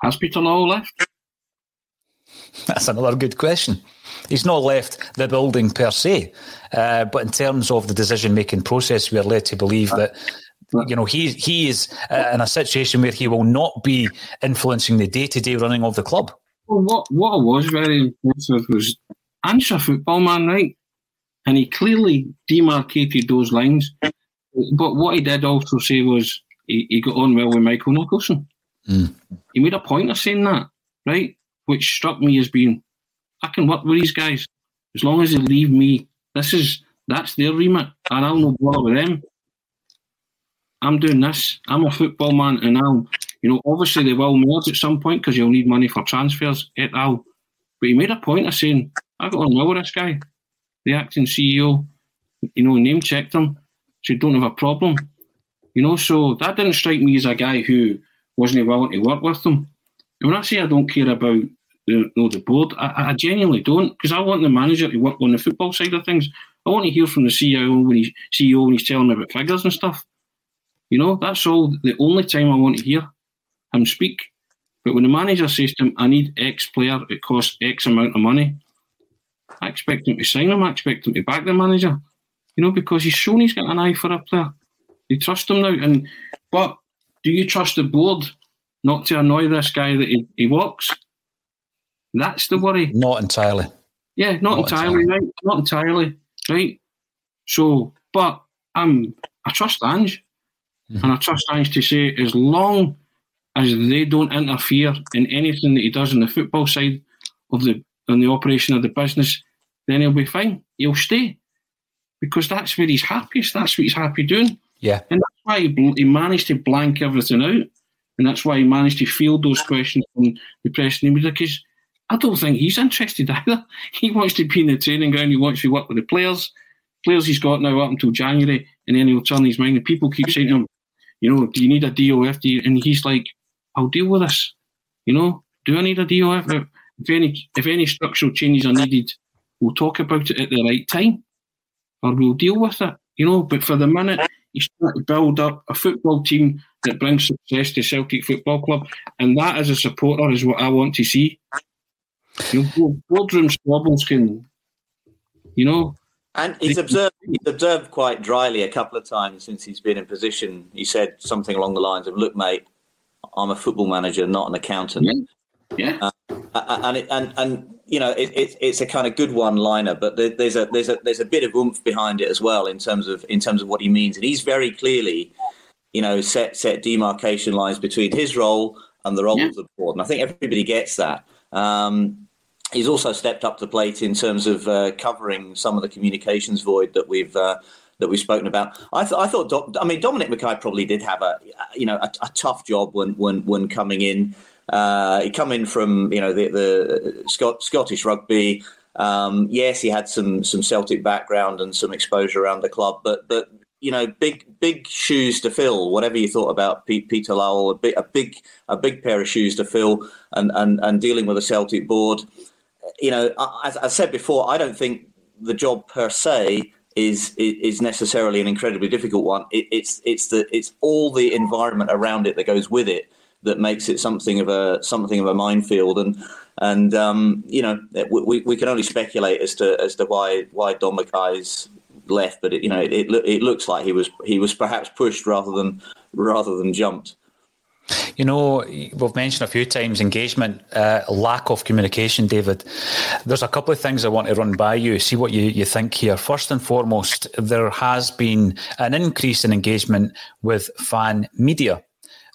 Speaker 7: Has Peter Lawwell left?
Speaker 6: That's another good question. He's not left the building per se, uh, but in terms of the decision making process, we are led to believe that you know he he is uh, in a situation where he will not be influencing the day to day running of the club.
Speaker 7: Well, what what was very impressive was Ange's football man, right? And he clearly demarcated those lines. But what he did also say was he, he got on well with Michael Nicholson.
Speaker 6: Mm.
Speaker 7: He made a point of saying that, right? Which struck me as being, I can work with these guys as long as they leave me. This is that's their remit, and I'll not bother with them. I'm doing this. I'm a football man, and I'll, you know, obviously they will merge at some point because you'll need money for transfers et al. But he made a point of saying, I've got on well with this guy, the acting CEO. You know, name checked him, so you don't have a problem. You know, so that didn't strike me as a guy who wasn't willing to work with them. And when I say I don't care about the, you know, the board, I, I genuinely don't, because I want the manager to work on the football side of things. I want to hear from the CEO when he's CEO when he's telling me about figures and stuff. You know, that's all the only time I want to hear him speak. But when the manager says to him, I need X player, it costs X amount of money, I expect him to sign him, I expect him to back the manager. You know, because he's shown he's got an eye for a player. You trust him now. And but do you trust the board not to annoy this guy that he, he walks? That's the worry.
Speaker 6: Not entirely.
Speaker 7: Yeah, not, not entirely, entirely, right? Not entirely, right? So, but I'm I trust Ange. Mm-hmm. And I trust Ange to say, as long as they don't interfere in anything that he does on the football side of the on the operation of the business, then he'll be fine. He'll stay because that's where he's happiest. That's what he's happy doing.
Speaker 6: Yeah,
Speaker 7: and that's why he, he managed to blank everything out, and that's why he managed to field those questions from the press and media. Because I don't think he's interested either. He wants to be in the training ground. He wants to work with the players. Players he's got now up until January, and then he'll turn his mind. And people keep saying to him, you know, do you need a DOF? Do you? And he's like, I'll deal with this. You know, do I need a DOF? If any, if any structural changes are needed, we'll talk about it at the right time, or we'll deal with it. You know, but for the minute, he's trying to build up a football team that brings success to Celtic Football Club, and that, as a supporter, is what I want to see. You know, boardroom squabbles can, you know,
Speaker 8: and he's observed he's observed quite dryly a couple of times since he's been in position. He said something along the lines of, "Look, mate, I'm a football manager, not an accountant."
Speaker 7: Yeah. yeah.
Speaker 8: Uh, and it, and and you know, it, it, it's a kind of good one-liner, but there, there's a there's a there's a bit of oomph behind it as well in terms of in terms of what he means, and he's very clearly, you know, set set demarcation lines between his role and the role yeah. of the board, and I think everybody gets that. Um, he's also stepped up the plate in terms of uh, covering some of the communications void that we've uh, that we've spoken about. I, th- I thought, Do- I mean, Dominic McKay probably did have a you know a, a tough job when when when coming in. Uh, he come in from you know the, the Scot- Scottish rugby. Um, yes, he had some some Celtic background and some exposure around the club, but but you know, big big shoes to fill. Whatever you thought about Pete, Peter Lawwell, a big a big a big pair of shoes to fill, and and and dealing with a Celtic board you know, as I said before, I don't think the job per se is is necessarily an incredibly difficult one. It, it's it's the it's all the environment around it that goes with it that makes it something of a something of a minefield. And and um, you know, we, we can only speculate as to as to why why Dom McKay's left, but it, you know, it, it, it looks like he was he was perhaps pushed rather than rather than jumped.
Speaker 6: You know, we've mentioned a few times engagement, uh, lack of communication, David. There's a couple of things I want to run by you, see what you, you think here. First and foremost, there has been an increase in engagement with fan media,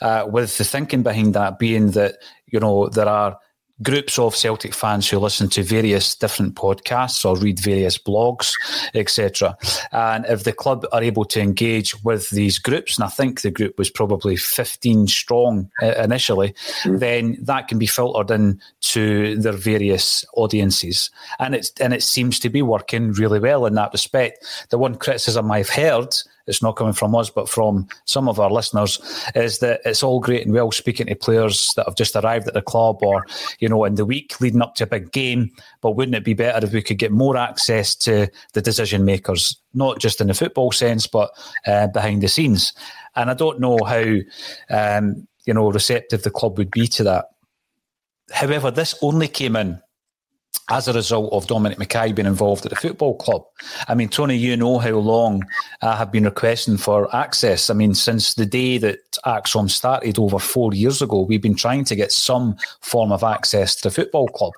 Speaker 6: uh, with the thinking behind that being that, you know, there are groups of Celtic fans who listen to various different podcasts or read various blogs, etc. And if the club are able to engage with these groups, and I think the group was probably 15 strong uh, initially, mm. then that can be filtered in to their various audiences. And it's and it seems to be working really well in that respect. The one criticism I've heard it's not coming from us, but from some of our listeners, is that it's all great and well speaking to players that have just arrived at the club or, you know, in the week leading up to a big game. But wouldn't it be better if we could get more access to the decision makers, not just in the football sense, but uh, behind the scenes? And I don't know how, um, you know, receptive the club would be to that. However, this only came in as a result of Dominic McKay being involved at the football club. I mean, Tony, you know how long I have been requesting for access. I mean, since the day that ACSOM started over four years ago, we've been trying to get some form of access to the football club.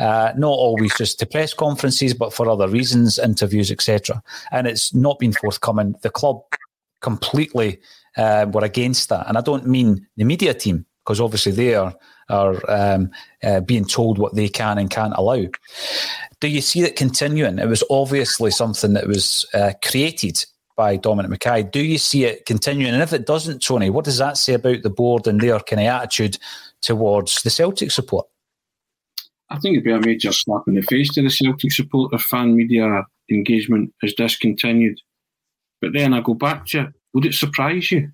Speaker 6: Uh, not always just to press conferences, but for other reasons, interviews, etc. And it's not been forthcoming. The club completely uh, were against that. And I don't mean the media team, because obviously they are are um, uh, being told what they can and can't allow. Do you see it continuing? It was obviously something that was uh, created by Dominic McKay. Do you see it continuing? And if it doesn't, Tony, what does that say about the board and their kind of attitude towards the Celtic support?
Speaker 7: I think it'd be a major slap in the face to the Celtic support if fan media engagement is discontinued. But then I go back to, would it surprise you?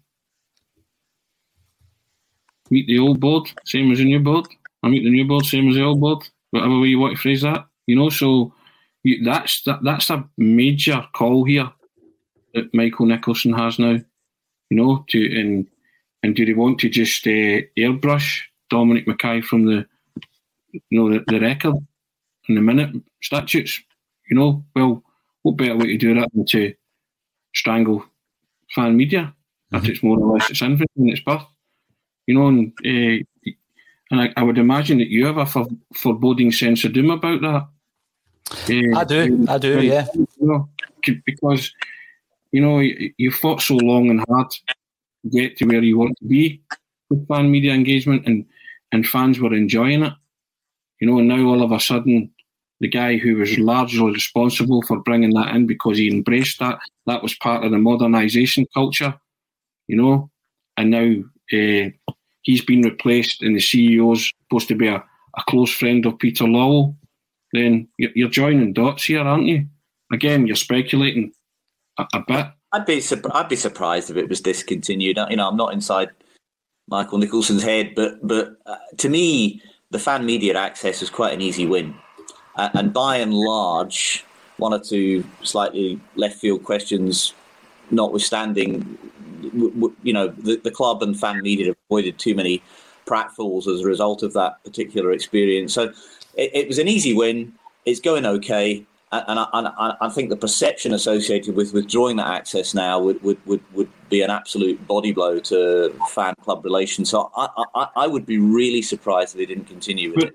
Speaker 7: Meet the old board, same as the new board. I meet the new board, same as the old board. Whatever way you want to phrase that, you know. So you, that's that, that's a major call here that Michael Nicholson has now. You know, to and and do they want to just uh, airbrush Dominic McKay from the you know the, the record in the minute statutes? You know, well, what better way to do that than to strangle fan media? Mm-hmm. If it's more or less its infant in its birth you know, and, uh, and I, I, would imagine that you have a for, foreboding sense of doom about that.
Speaker 6: Uh, I do, I do, yeah. You
Speaker 7: know, because you know you, you fought so long and hard to get to where you want to be with fan media engagement, and and fans were enjoying it. You know, and now all of a sudden, the guy who was largely responsible for bringing that in because he embraced that, that was part of the modernisation culture. You know, and now uh, he's been replaced and the CEO's supposed to be a, a close friend of Peter Lawwell, then you're, you're joining dots here, aren't you? Again, you're speculating a, a bit.
Speaker 8: I'd be I'd be surprised if it was discontinued. You know, I'm not inside Michael Nicholson's head, but but uh, to me, the fan media access was quite an easy win, uh, and by and large, one or two slightly left field questions notwithstanding, you know, the, the club and fan media avoided too many pratfalls as a result of that particular experience. So it, it was an easy win. It's going okay. And I, and I, think the perception associated with withdrawing that access now would, would, would, would be an absolute body blow to fan club relations. So I, I, I would be really surprised if they didn't continue with
Speaker 7: but,
Speaker 8: it.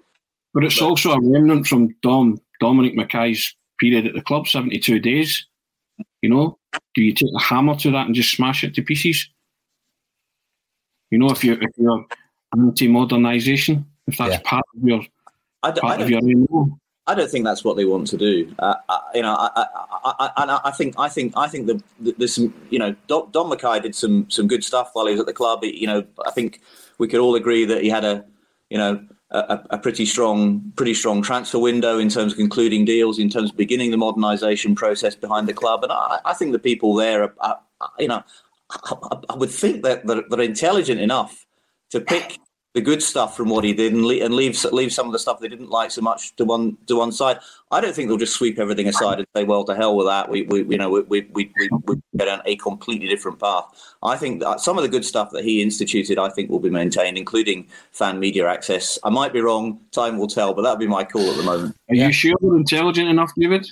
Speaker 7: But it's but, also a remnant from Dom Dominic McKay's period at the club, 72 days. You know, do you take a hammer to that and just smash it to pieces? You know, if you're, if you're anti-modernisation, if that's yeah. part of your I don't, part I of your
Speaker 8: I don't think that's what they want to do. Uh, I, you know, I, I, I, I, think, I think, I think that there's some, you know, Don, Dom McKay did some some good stuff while he was at the club. You know, I think we could all agree that he had a, you know, a, a, pretty strong, pretty strong transfer window in terms of concluding deals, in terms of beginning the modernisation process behind the club. And I, I think the people there, are, are you know, I, I, would think that they're, they're intelligent enough to pick the good stuff from what he did and, leave, and leave leave some of the stuff they didn't like so much to one to one side. I don't think they'll just sweep everything aside and say, "Well, to hell with that." We, we you know we we, we, we, we get on a completely different path. I think that some of the good stuff that he instituted, I think, will be maintained, including fan media access. I might be wrong. Time will tell, but that would be my call at the moment.
Speaker 7: Are yeah. you sure they're intelligent enough, David?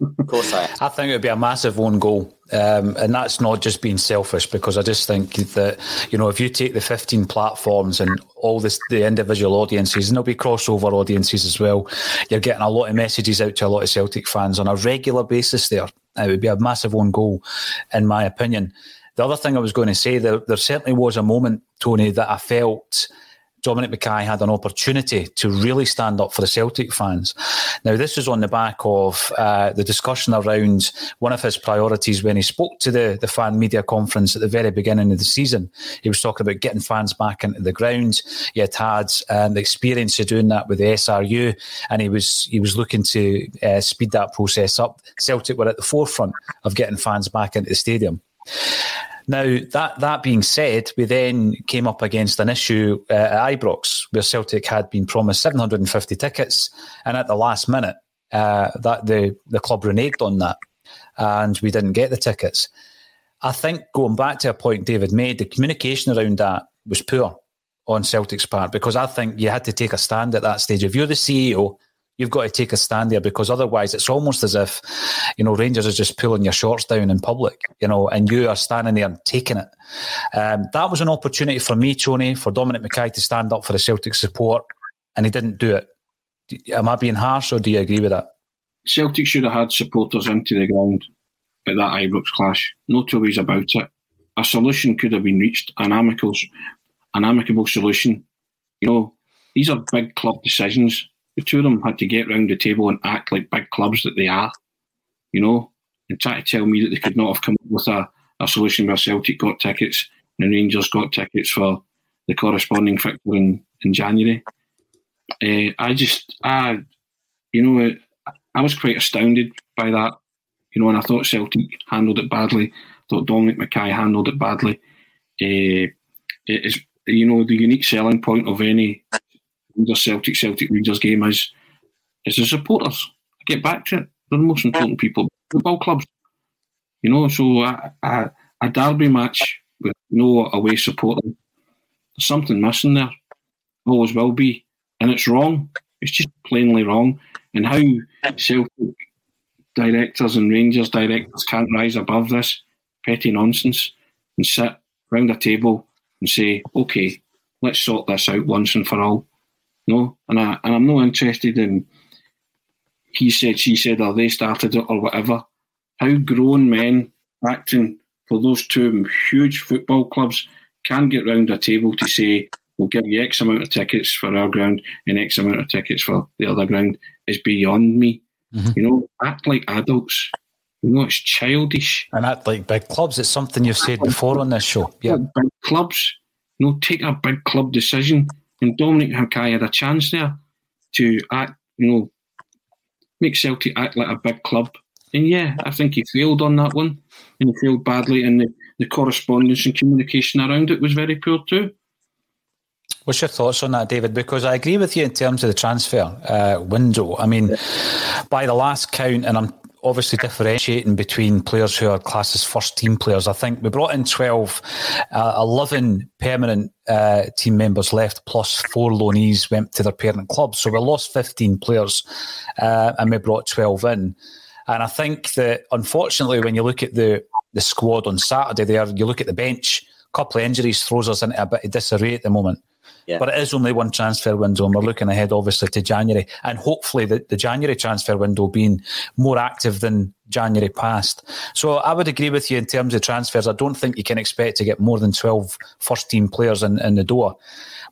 Speaker 8: of course I am.
Speaker 6: I think it would be a massive own goal. Um, and that's not just being selfish because I just think that, you know, if you take the 15 platforms and all this, the individual audiences, and there'll be crossover audiences as well, you're getting a lot of messages out to a lot of Celtic fans on a regular basis there. It would be a massive own goal, in my opinion. The other thing I was going to say, there, there certainly was a moment, Tony, that I felt Dominic McKay had an opportunity to really stand up for the Celtic fans. Now, this is on the back of uh, the discussion around one of his priorities when he spoke to the, the fan media conference at the very beginning of the season. He was talking about getting fans back into the ground. He had had um, the experience of doing that with the SRU, and he was he was looking to uh, speed that process up. Celtic were at the forefront of getting fans back into the stadium. Now, that, that being said, we then came up against an issue uh, at Ibrox where Celtic had been promised 750 tickets, and at the last minute, uh, that the, the club reneged on that, and we didn't get the tickets. I think going back to a point David made, the communication around that was poor on Celtic's part because I think you had to take a stand at that stage. If you're the CEO You've got to take a stand there because otherwise it's almost as if, you know, Rangers are just pulling your shorts down in public, you know, and you are standing there and taking it. Um, that was an opportunity for me, Tony, for Dominic McKay to stand up for the Celtic support, and he didn't do it. Am I being harsh or do you agree with that?
Speaker 7: Celtic should have had supporters into the ground at that Ibrox clash. No two ways about it. A solution could have been reached, an amicable, an amicable solution. You know, these are big club decisions the two of them had to get round the table and act like big clubs that they are, you know, and try to tell me that they could not have come up with a, a solution where Celtic got tickets and Rangers got tickets for the corresponding fixture in, in January. Uh, I just, I, you know, I was quite astounded by that, you know, and I thought Celtic handled it badly. I thought Dominic McKay handled it badly. Uh, it is, you know, the unique selling point of any Rangers Celtic Celtic Rangers game is is the supporters. I get back to it. They're the most important people. Football clubs. You know, so a, a, a derby match with no away support, there's something missing there. Always will be. And it's wrong. It's just plainly wrong. And how Celtic directors and Rangers directors can't rise above this petty nonsense and sit round a table and say, okay, let's sort this out once and for all. No, and I and I'm not interested in he said, she said, or they started it, or whatever. How grown men acting for those two huge football clubs can get round a table to say, we'll give you X amount of tickets for our ground and X amount of tickets for the other ground is beyond me. Mm-hmm. You know, act like adults. You know, it's childish.
Speaker 6: And act like big clubs. It's something you've said before on this show. Yeah.
Speaker 7: Big clubs. You know, take a big club decision and Dominic McKay had a chance there to act, you know, make Celtic act like a big club. And yeah, I think he failed on that one. And he failed badly. And the, the correspondence and communication around it was very poor too.
Speaker 6: What's your thoughts on that, David? Because I agree with you in terms of the transfer uh, window. I mean, by the last count, and I'm obviously differentiating between players who are classed as first team players. I think we brought in 12, uh, 11 permanent uh, team members left, plus four loanees went to their parent clubs. So we lost 15 players uh, and we brought 12 in. And I think that unfortunately, when you look at the, the squad on Saturday there, you look at the bench, a couple of injuries throws us into a bit of disarray at the moment. Yeah. But it is only one transfer window, and we're looking ahead, obviously, to January. And hopefully, the, the January transfer window being more active than January past. So I would agree with you in terms of transfers. I don't think you can expect to get more than 12 first team players in, in the door.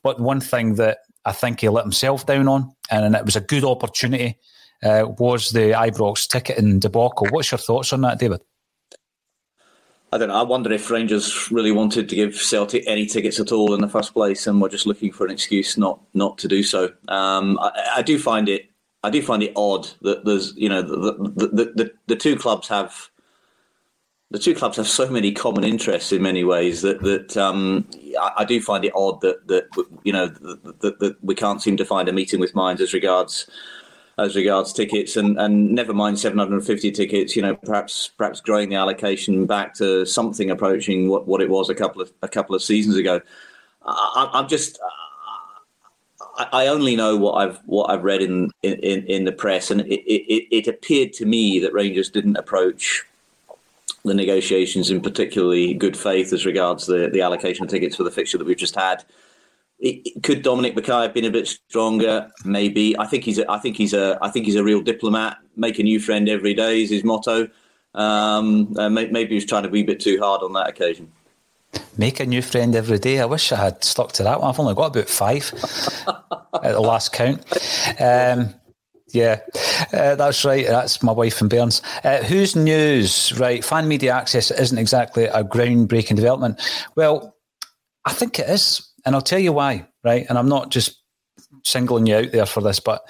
Speaker 6: But one thing that I think he let himself down on, and it was a good opportunity, uh, was the Ibrox ticketing debacle. What's your thoughts on that, David?
Speaker 8: I don't know. I wonder if Rangers really wanted to give Celtic any tickets at all in the first place, and were just looking for an excuse not not to do so. Um, I, I, do find it. I do find it odd that there's, you know, the the, the, the, the two clubs have the two clubs have so many common interests in many ways that that um, I, I, do find it odd that that you know that, that, we can't seem to find a meeting with minds as regards as regards tickets, and, and never mind 750 tickets. You know, perhaps perhaps growing the allocation back to something approaching what, what it was a couple of a couple of seasons ago. I, am just. I only know what I've what I've read in in, in the press, and it, it, it appeared to me that Rangers didn't approach the negotiations in particularly good faith as regards the, the allocation of tickets for the fixture that we've just had it, could Dominic McKay have been a bit stronger? Maybe. I think he's. A, I think he's a. I think he's a real diplomat. Make a new friend every day is his motto. Um, uh, maybe he was trying to be a bit too hard on that occasion.
Speaker 6: make a new friend every day. I wish I had stuck to that one. I've only got about five at the last count. Um, yeah, uh, that's right. That's my wife and Burns. Uh, whose news? Right, fan media access isn't exactly a groundbreaking development. Well, I think it is, and I'll tell you why. Right, and I'm not just singling you out there for this, but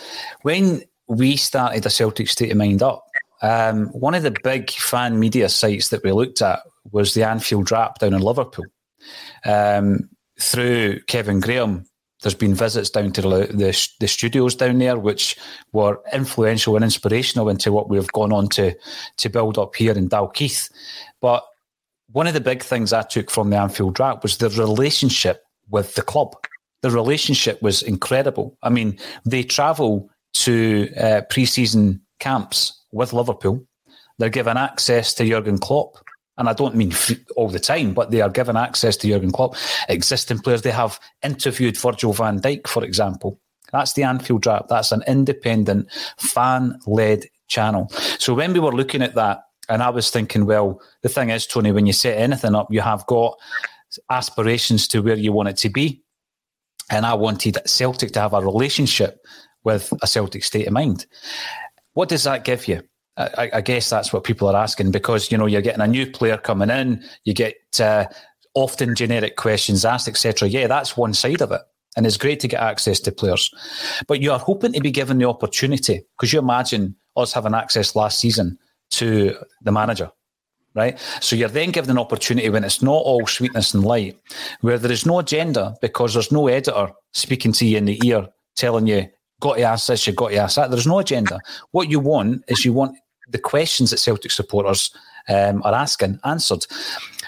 Speaker 6: when we started a Celtic State of Mind up, um, one of the big fan media sites that we looked at was the Anfield Wrap down in Liverpool. Um, through Kevin Graham, there's been visits down to the, the, the, studios down there, which were influential and inspirational into what we've gone on to to build up here in Dalkeith. But one of the big things I took from the Anfield Wrap was the relationship with the club. The relationship was incredible. I mean, they travel to uh, pre-season camps with Liverpool. They're given access to Jurgen Klopp and I don't mean all the time, but they are given access to Jurgen Klopp. Existing players, they have interviewed Virgil van Dijk, for example. That's the Anfield Wrap. That's an independent, fan led channel. So when we were looking at that, and I was thinking, well, the thing is, Tony, when you set anything up, you have got aspirations to where you want it to be. And I wanted Celtic to have a relationship with a Celtic state of mind. What does that give you? I, I, guess that's what people are asking because you know you're getting a new player coming in, you get uh, often generic questions asked, etc. Yeah, that's one side of it, and it's great to get access to players, but you are hoping to be given the opportunity because you imagine us having access last season to the manager. Right, so you're then given an opportunity when it's not all sweetness and light, where there is no agenda because there's no editor speaking to you in the ear telling you got to ask this, you've got to ask that. There's no agenda. What you want is you want the questions that Celtic supporters um, are asking answered.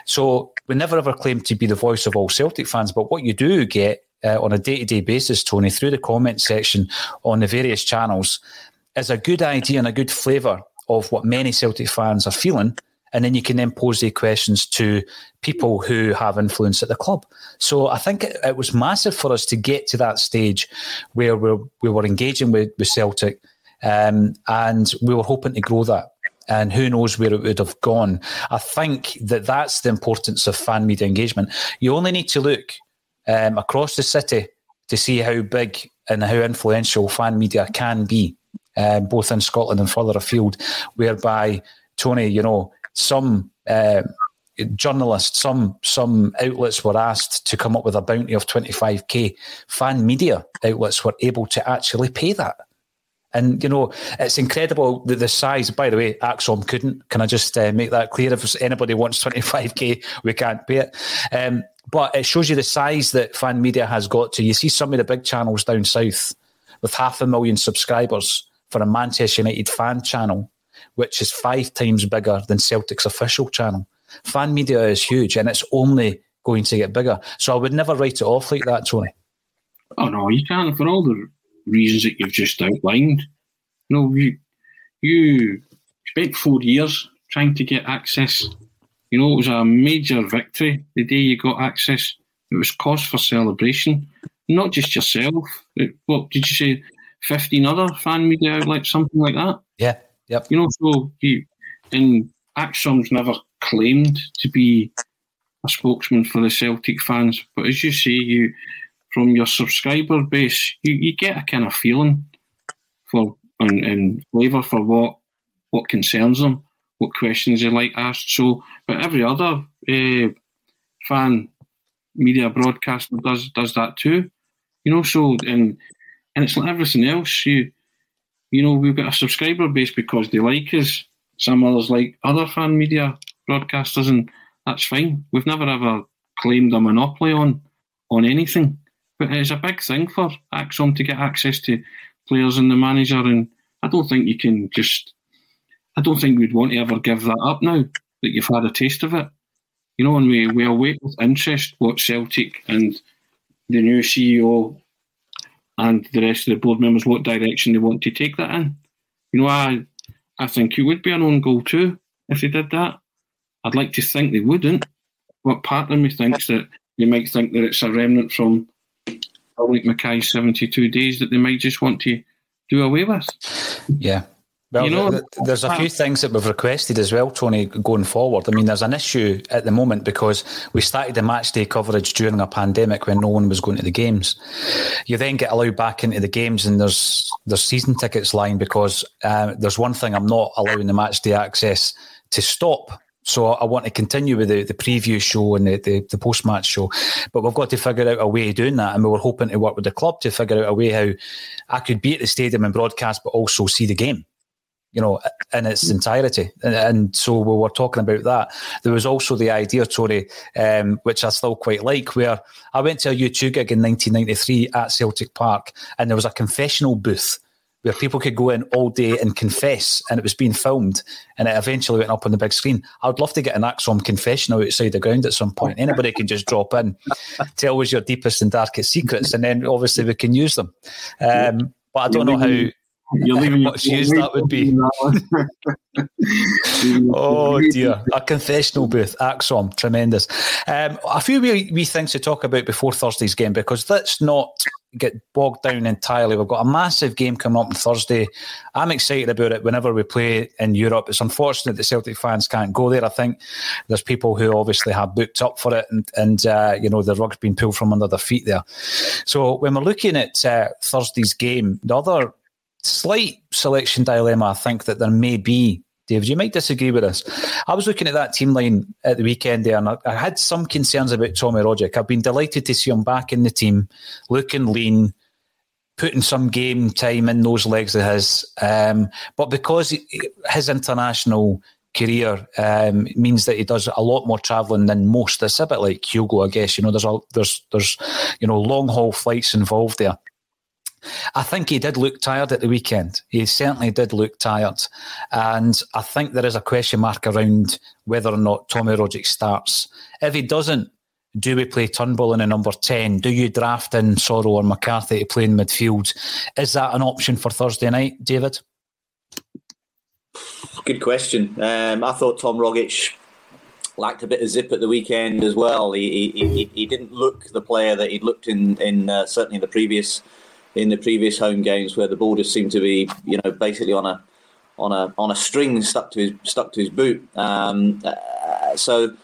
Speaker 6: So we never ever claim to be the voice of all Celtic fans, but what you do get uh, on a day to day basis, Tony, through the comment section on the various channels, is a good idea and a good flavour of what many Celtic fans are feeling. And then you can then pose the questions to people who have influence at the club. So I think it, it was massive for us to get to that stage where we we were engaging with, with Celtic um, and we were hoping to grow that. And who knows where it would have gone. I think that that's the importance of fan media engagement. You only need to look um, across the city to see how big and how influential fan media can be, um, both in Scotland and further afield, whereby, Tony, you know, some uh, journalists, some some outlets were asked to come up with a bounty of 25k. Fan media outlets were able to actually pay that. And you know, it's incredible the size. By the way, ACSOM couldn't. Can I just uh, make that clear? If anybody wants 25k, we can't pay it. Um, but it shows you the size that fan media has got to. You see some of the big channels down south with half a million subscribers for a Manchester United fan channel, which is five times bigger than Celtic's official channel. Fan media is huge, and it's only going to get bigger. So I would never write it off like that, Tony.
Speaker 7: Oh no, you can't for all the reasons that you've just outlined. You know, you, you spent four years trying to get access. You know, it was a major victory the day you got access. It was cause for celebration. Not just yourself. It, what did you say? 15 other fan media outlets, something like that?
Speaker 6: Yeah, yep.
Speaker 7: You know, so you, and ACSOM's never claimed to be a spokesman for the Celtic fans, but as you say, you from your subscriber base, you, you get a kind of feeling for and, and flavour for what what concerns them, what questions they like asked. So, but every other uh, fan media broadcaster does does that too, you know. So and and it's like everything else. You you know we've got a subscriber base because they like us. Some others like other fan media broadcasters, and that's fine. We've never ever claimed a monopoly on on anything. But it's a big thing for ACSOM to get access to players and the manager, and I don't think you can just. I don't think we'd want to ever give that up now that you've had a taste of it. You know, and we, we await with interest what Celtic and the new CEO and the rest of the board members what direction they want to take that in. You know, I I think it would be an own goal too if they did that. I'd like to think they wouldn't, but part of me thinks that they might think that it's a remnant from Dominic McKay's 72 days that they might just want to do away with.
Speaker 6: Yeah. Well, you know, there's a few things that we've requested as well, Tony, going forward. I mean, there's an issue at the moment because we started the match day coverage during a pandemic when no one was going to the games. You then get allowed back into the games, and there's there's season tickets lying because uh, there's one thing I'm not allowing the match day access to stop. So I want to continue with the, the preview show and the, the, the post match show, but we've got to figure out a way of doing that. And we were hoping to work with the club to figure out a way how I could be at the stadium and broadcast, but also see the game you know, in its entirety. And, and, so we were talking about that. There was also the idea, Tony, um, which I still quite like, where I went to a U2 gig in 1993 at Celtic Park, and there was a confessional booth where people could go in all day and confess, and it was being filmed, and it eventually went up on the big screen. I would love to get an ACSOM confessional outside the ground at some point. Anybody can just drop in, tell us your deepest and darkest secrets, and then obviously we can use them. Um, but I don't know how
Speaker 7: you're leaving
Speaker 6: what shoes that would be. oh dear, a confessional booth, Axon, tremendous. Um, a few wee, wee things to talk about before Thursday's game because let's not get bogged down entirely. We've got a massive game coming up on Thursday. I'm excited about it whenever we play in Europe. It's unfortunate that Celtic fans can't go there. I think there's people who obviously have booked up for it and, and uh, you know, the rug's been pulled from under their feet there. So when we're looking at uh, Thursday's game, the other slight selection dilemma I think that there may be. David, you might disagree with us. I was looking at that team line at the weekend there, and I, I had some concerns about Tommy Rogic. I've been delighted to see him back in the team, looking lean, putting some game time in those legs of his. Um, but because his international career um, means that he does a lot more travelling than most. It's a bit like Kyogo, I guess. You know, there's a, there's there's you know long haul flights involved there. I think he did look tired at the weekend. He certainly did look tired. And I think there is a question mark around whether or not Tommy Rogic starts. If he doesn't, do we play Turnbull in a number 10? Do you draft in Soro or McCarthy to play in midfield? Is that an option for Thursday night, David?
Speaker 8: Good question. Um, I thought Tom Rogic lacked a bit of zip at the weekend as well. He, he, he didn't look the player that he'd looked in, in uh, certainly in the previous in the previous home games where the ball just seemed to be, you know, basically on a on a on a string stuck to his stuck to his boot. Um, uh, so,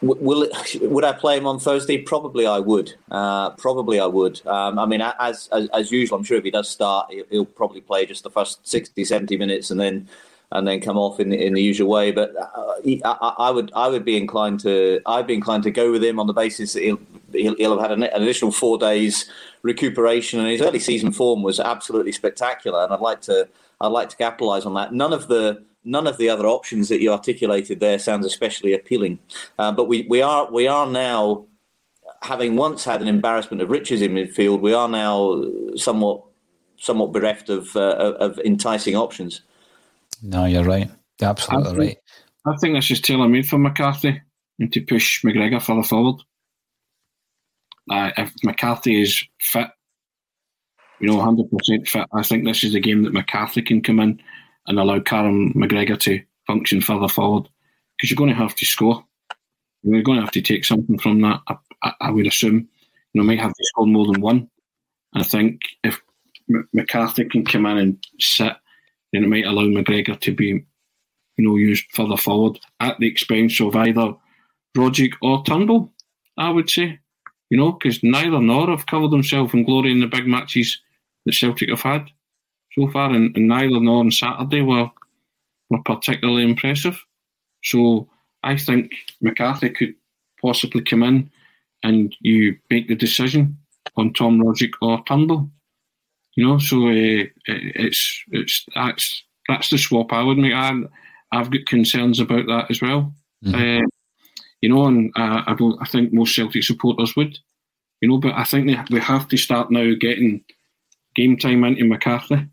Speaker 8: will it, would I play him on Thursday? Probably I would. Uh, probably I would. Um, I mean, as, as, as usual, I'm sure if he does start, he'll probably play just the first 60, 70 minutes and then and then come off in the, in the usual way. But uh, I, I, would I would be inclined to I'd be inclined to go with him on the basis that he'll he'll, he'll have had an, an, additional four days recuperation, and his early season form was absolutely spectacular. And I'd like to I'd like to capitalise on that. None of the none of the other options that you articulated there sounds especially appealing. Uh, but we, we are we are now having once had an embarrassment of riches in midfield. We are now somewhat somewhat bereft of uh, of enticing options.
Speaker 6: No, you're right. You're absolutely I think, right.
Speaker 7: I think this is tailor made for McCarthy and to push McGregor further forward. Uh, if McCarthy is fit, you know, 100% fit, I think this is a game that McCarthy can come in and allow Callum McGregor to function further forward because you're going to have to score. You're going to have to take something from that. I, I, I would assume, you know, might have to score more than one. And I think if M- McCarthy can come in and sit, then it might allow McGregor to be, you know, used further forward at the expense of either Rogic or Turnbull, I would say you know, because neither nor have covered themselves in glory in the big matches that Celtic have had so far, and, and neither nor on Saturday were were particularly impressive. So I think McCarthy could possibly come in and you make the decision on Tom Rogic or Turnbull. You know, so uh, it's it's that's that's the swap I would make. I, I've got concerns about that as well. Mm-hmm. Uh, you know, and uh, I don't. I think most Celtic supporters would, you know, but I think they, we have to start now getting game time into McCarthy.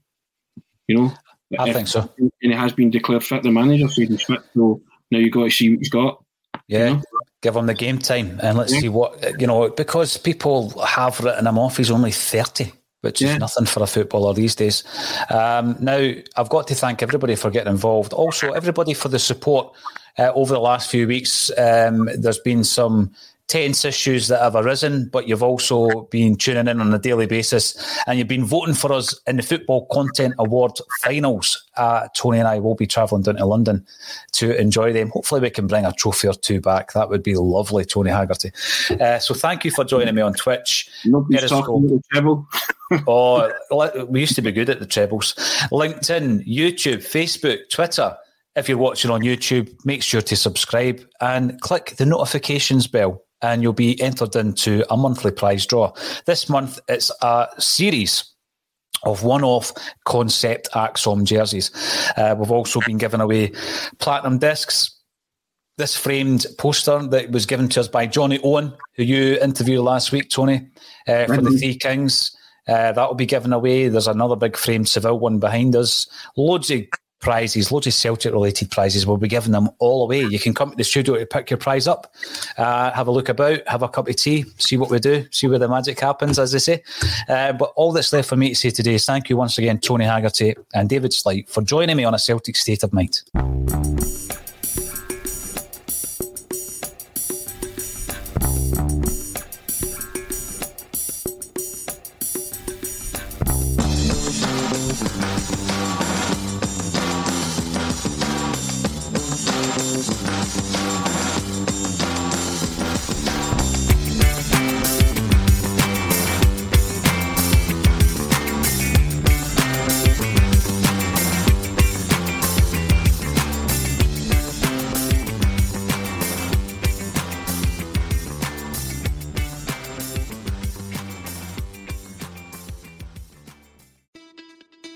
Speaker 7: You know,
Speaker 6: I if, think so.
Speaker 7: And he has been declared fit. The manager said he's fit, so now you've got to see what he's got.
Speaker 6: Yeah. You know? Give him the game time and let's yeah. see what you know because people have written him off. He's only thirty which yeah. is nothing for a footballer these days. Um, now, I've got to thank everybody for getting involved. Also, everybody for the support uh, over the last few weeks. Um, there's been some tense issues that have arisen, but you've also been tuning in on a daily basis and you've been voting for us in the Football Content Award finals. Uh, Tony and I will be travelling down to London to enjoy them. Hopefully, we can bring a trophy or two back. That would be lovely, Tony Haggerty. Uh, so, thank you for joining me on Twitch.
Speaker 7: Nobody's talking treble.
Speaker 6: oh, we used to be good at the trebles. LinkedIn, YouTube, Facebook, Twitter. If you're watching on YouTube, make sure to subscribe and click the notifications bell, and you'll be entered into a monthly prize draw. This month, it's a series of one-off concept ACSOM jerseys. Uh, we've also been giving away platinum discs. This framed poster that was given to us by Johnny Owen, who you interviewed last week, Tony, uh, for the Three Kings. Uh, that will be given away. There's another big framed Seville one behind us. Loads of prizes, loads of Celtic related prizes. We'll be giving them all away. You can come to the studio to pick your prize up, uh, have a look about, have a cup of tea, see what we do, see where the magic happens, as they say. Uh, but all that's left for me to say today is thank you once again, Tony Haggerty and David Sleight, for joining me on a Celtic State of Mind.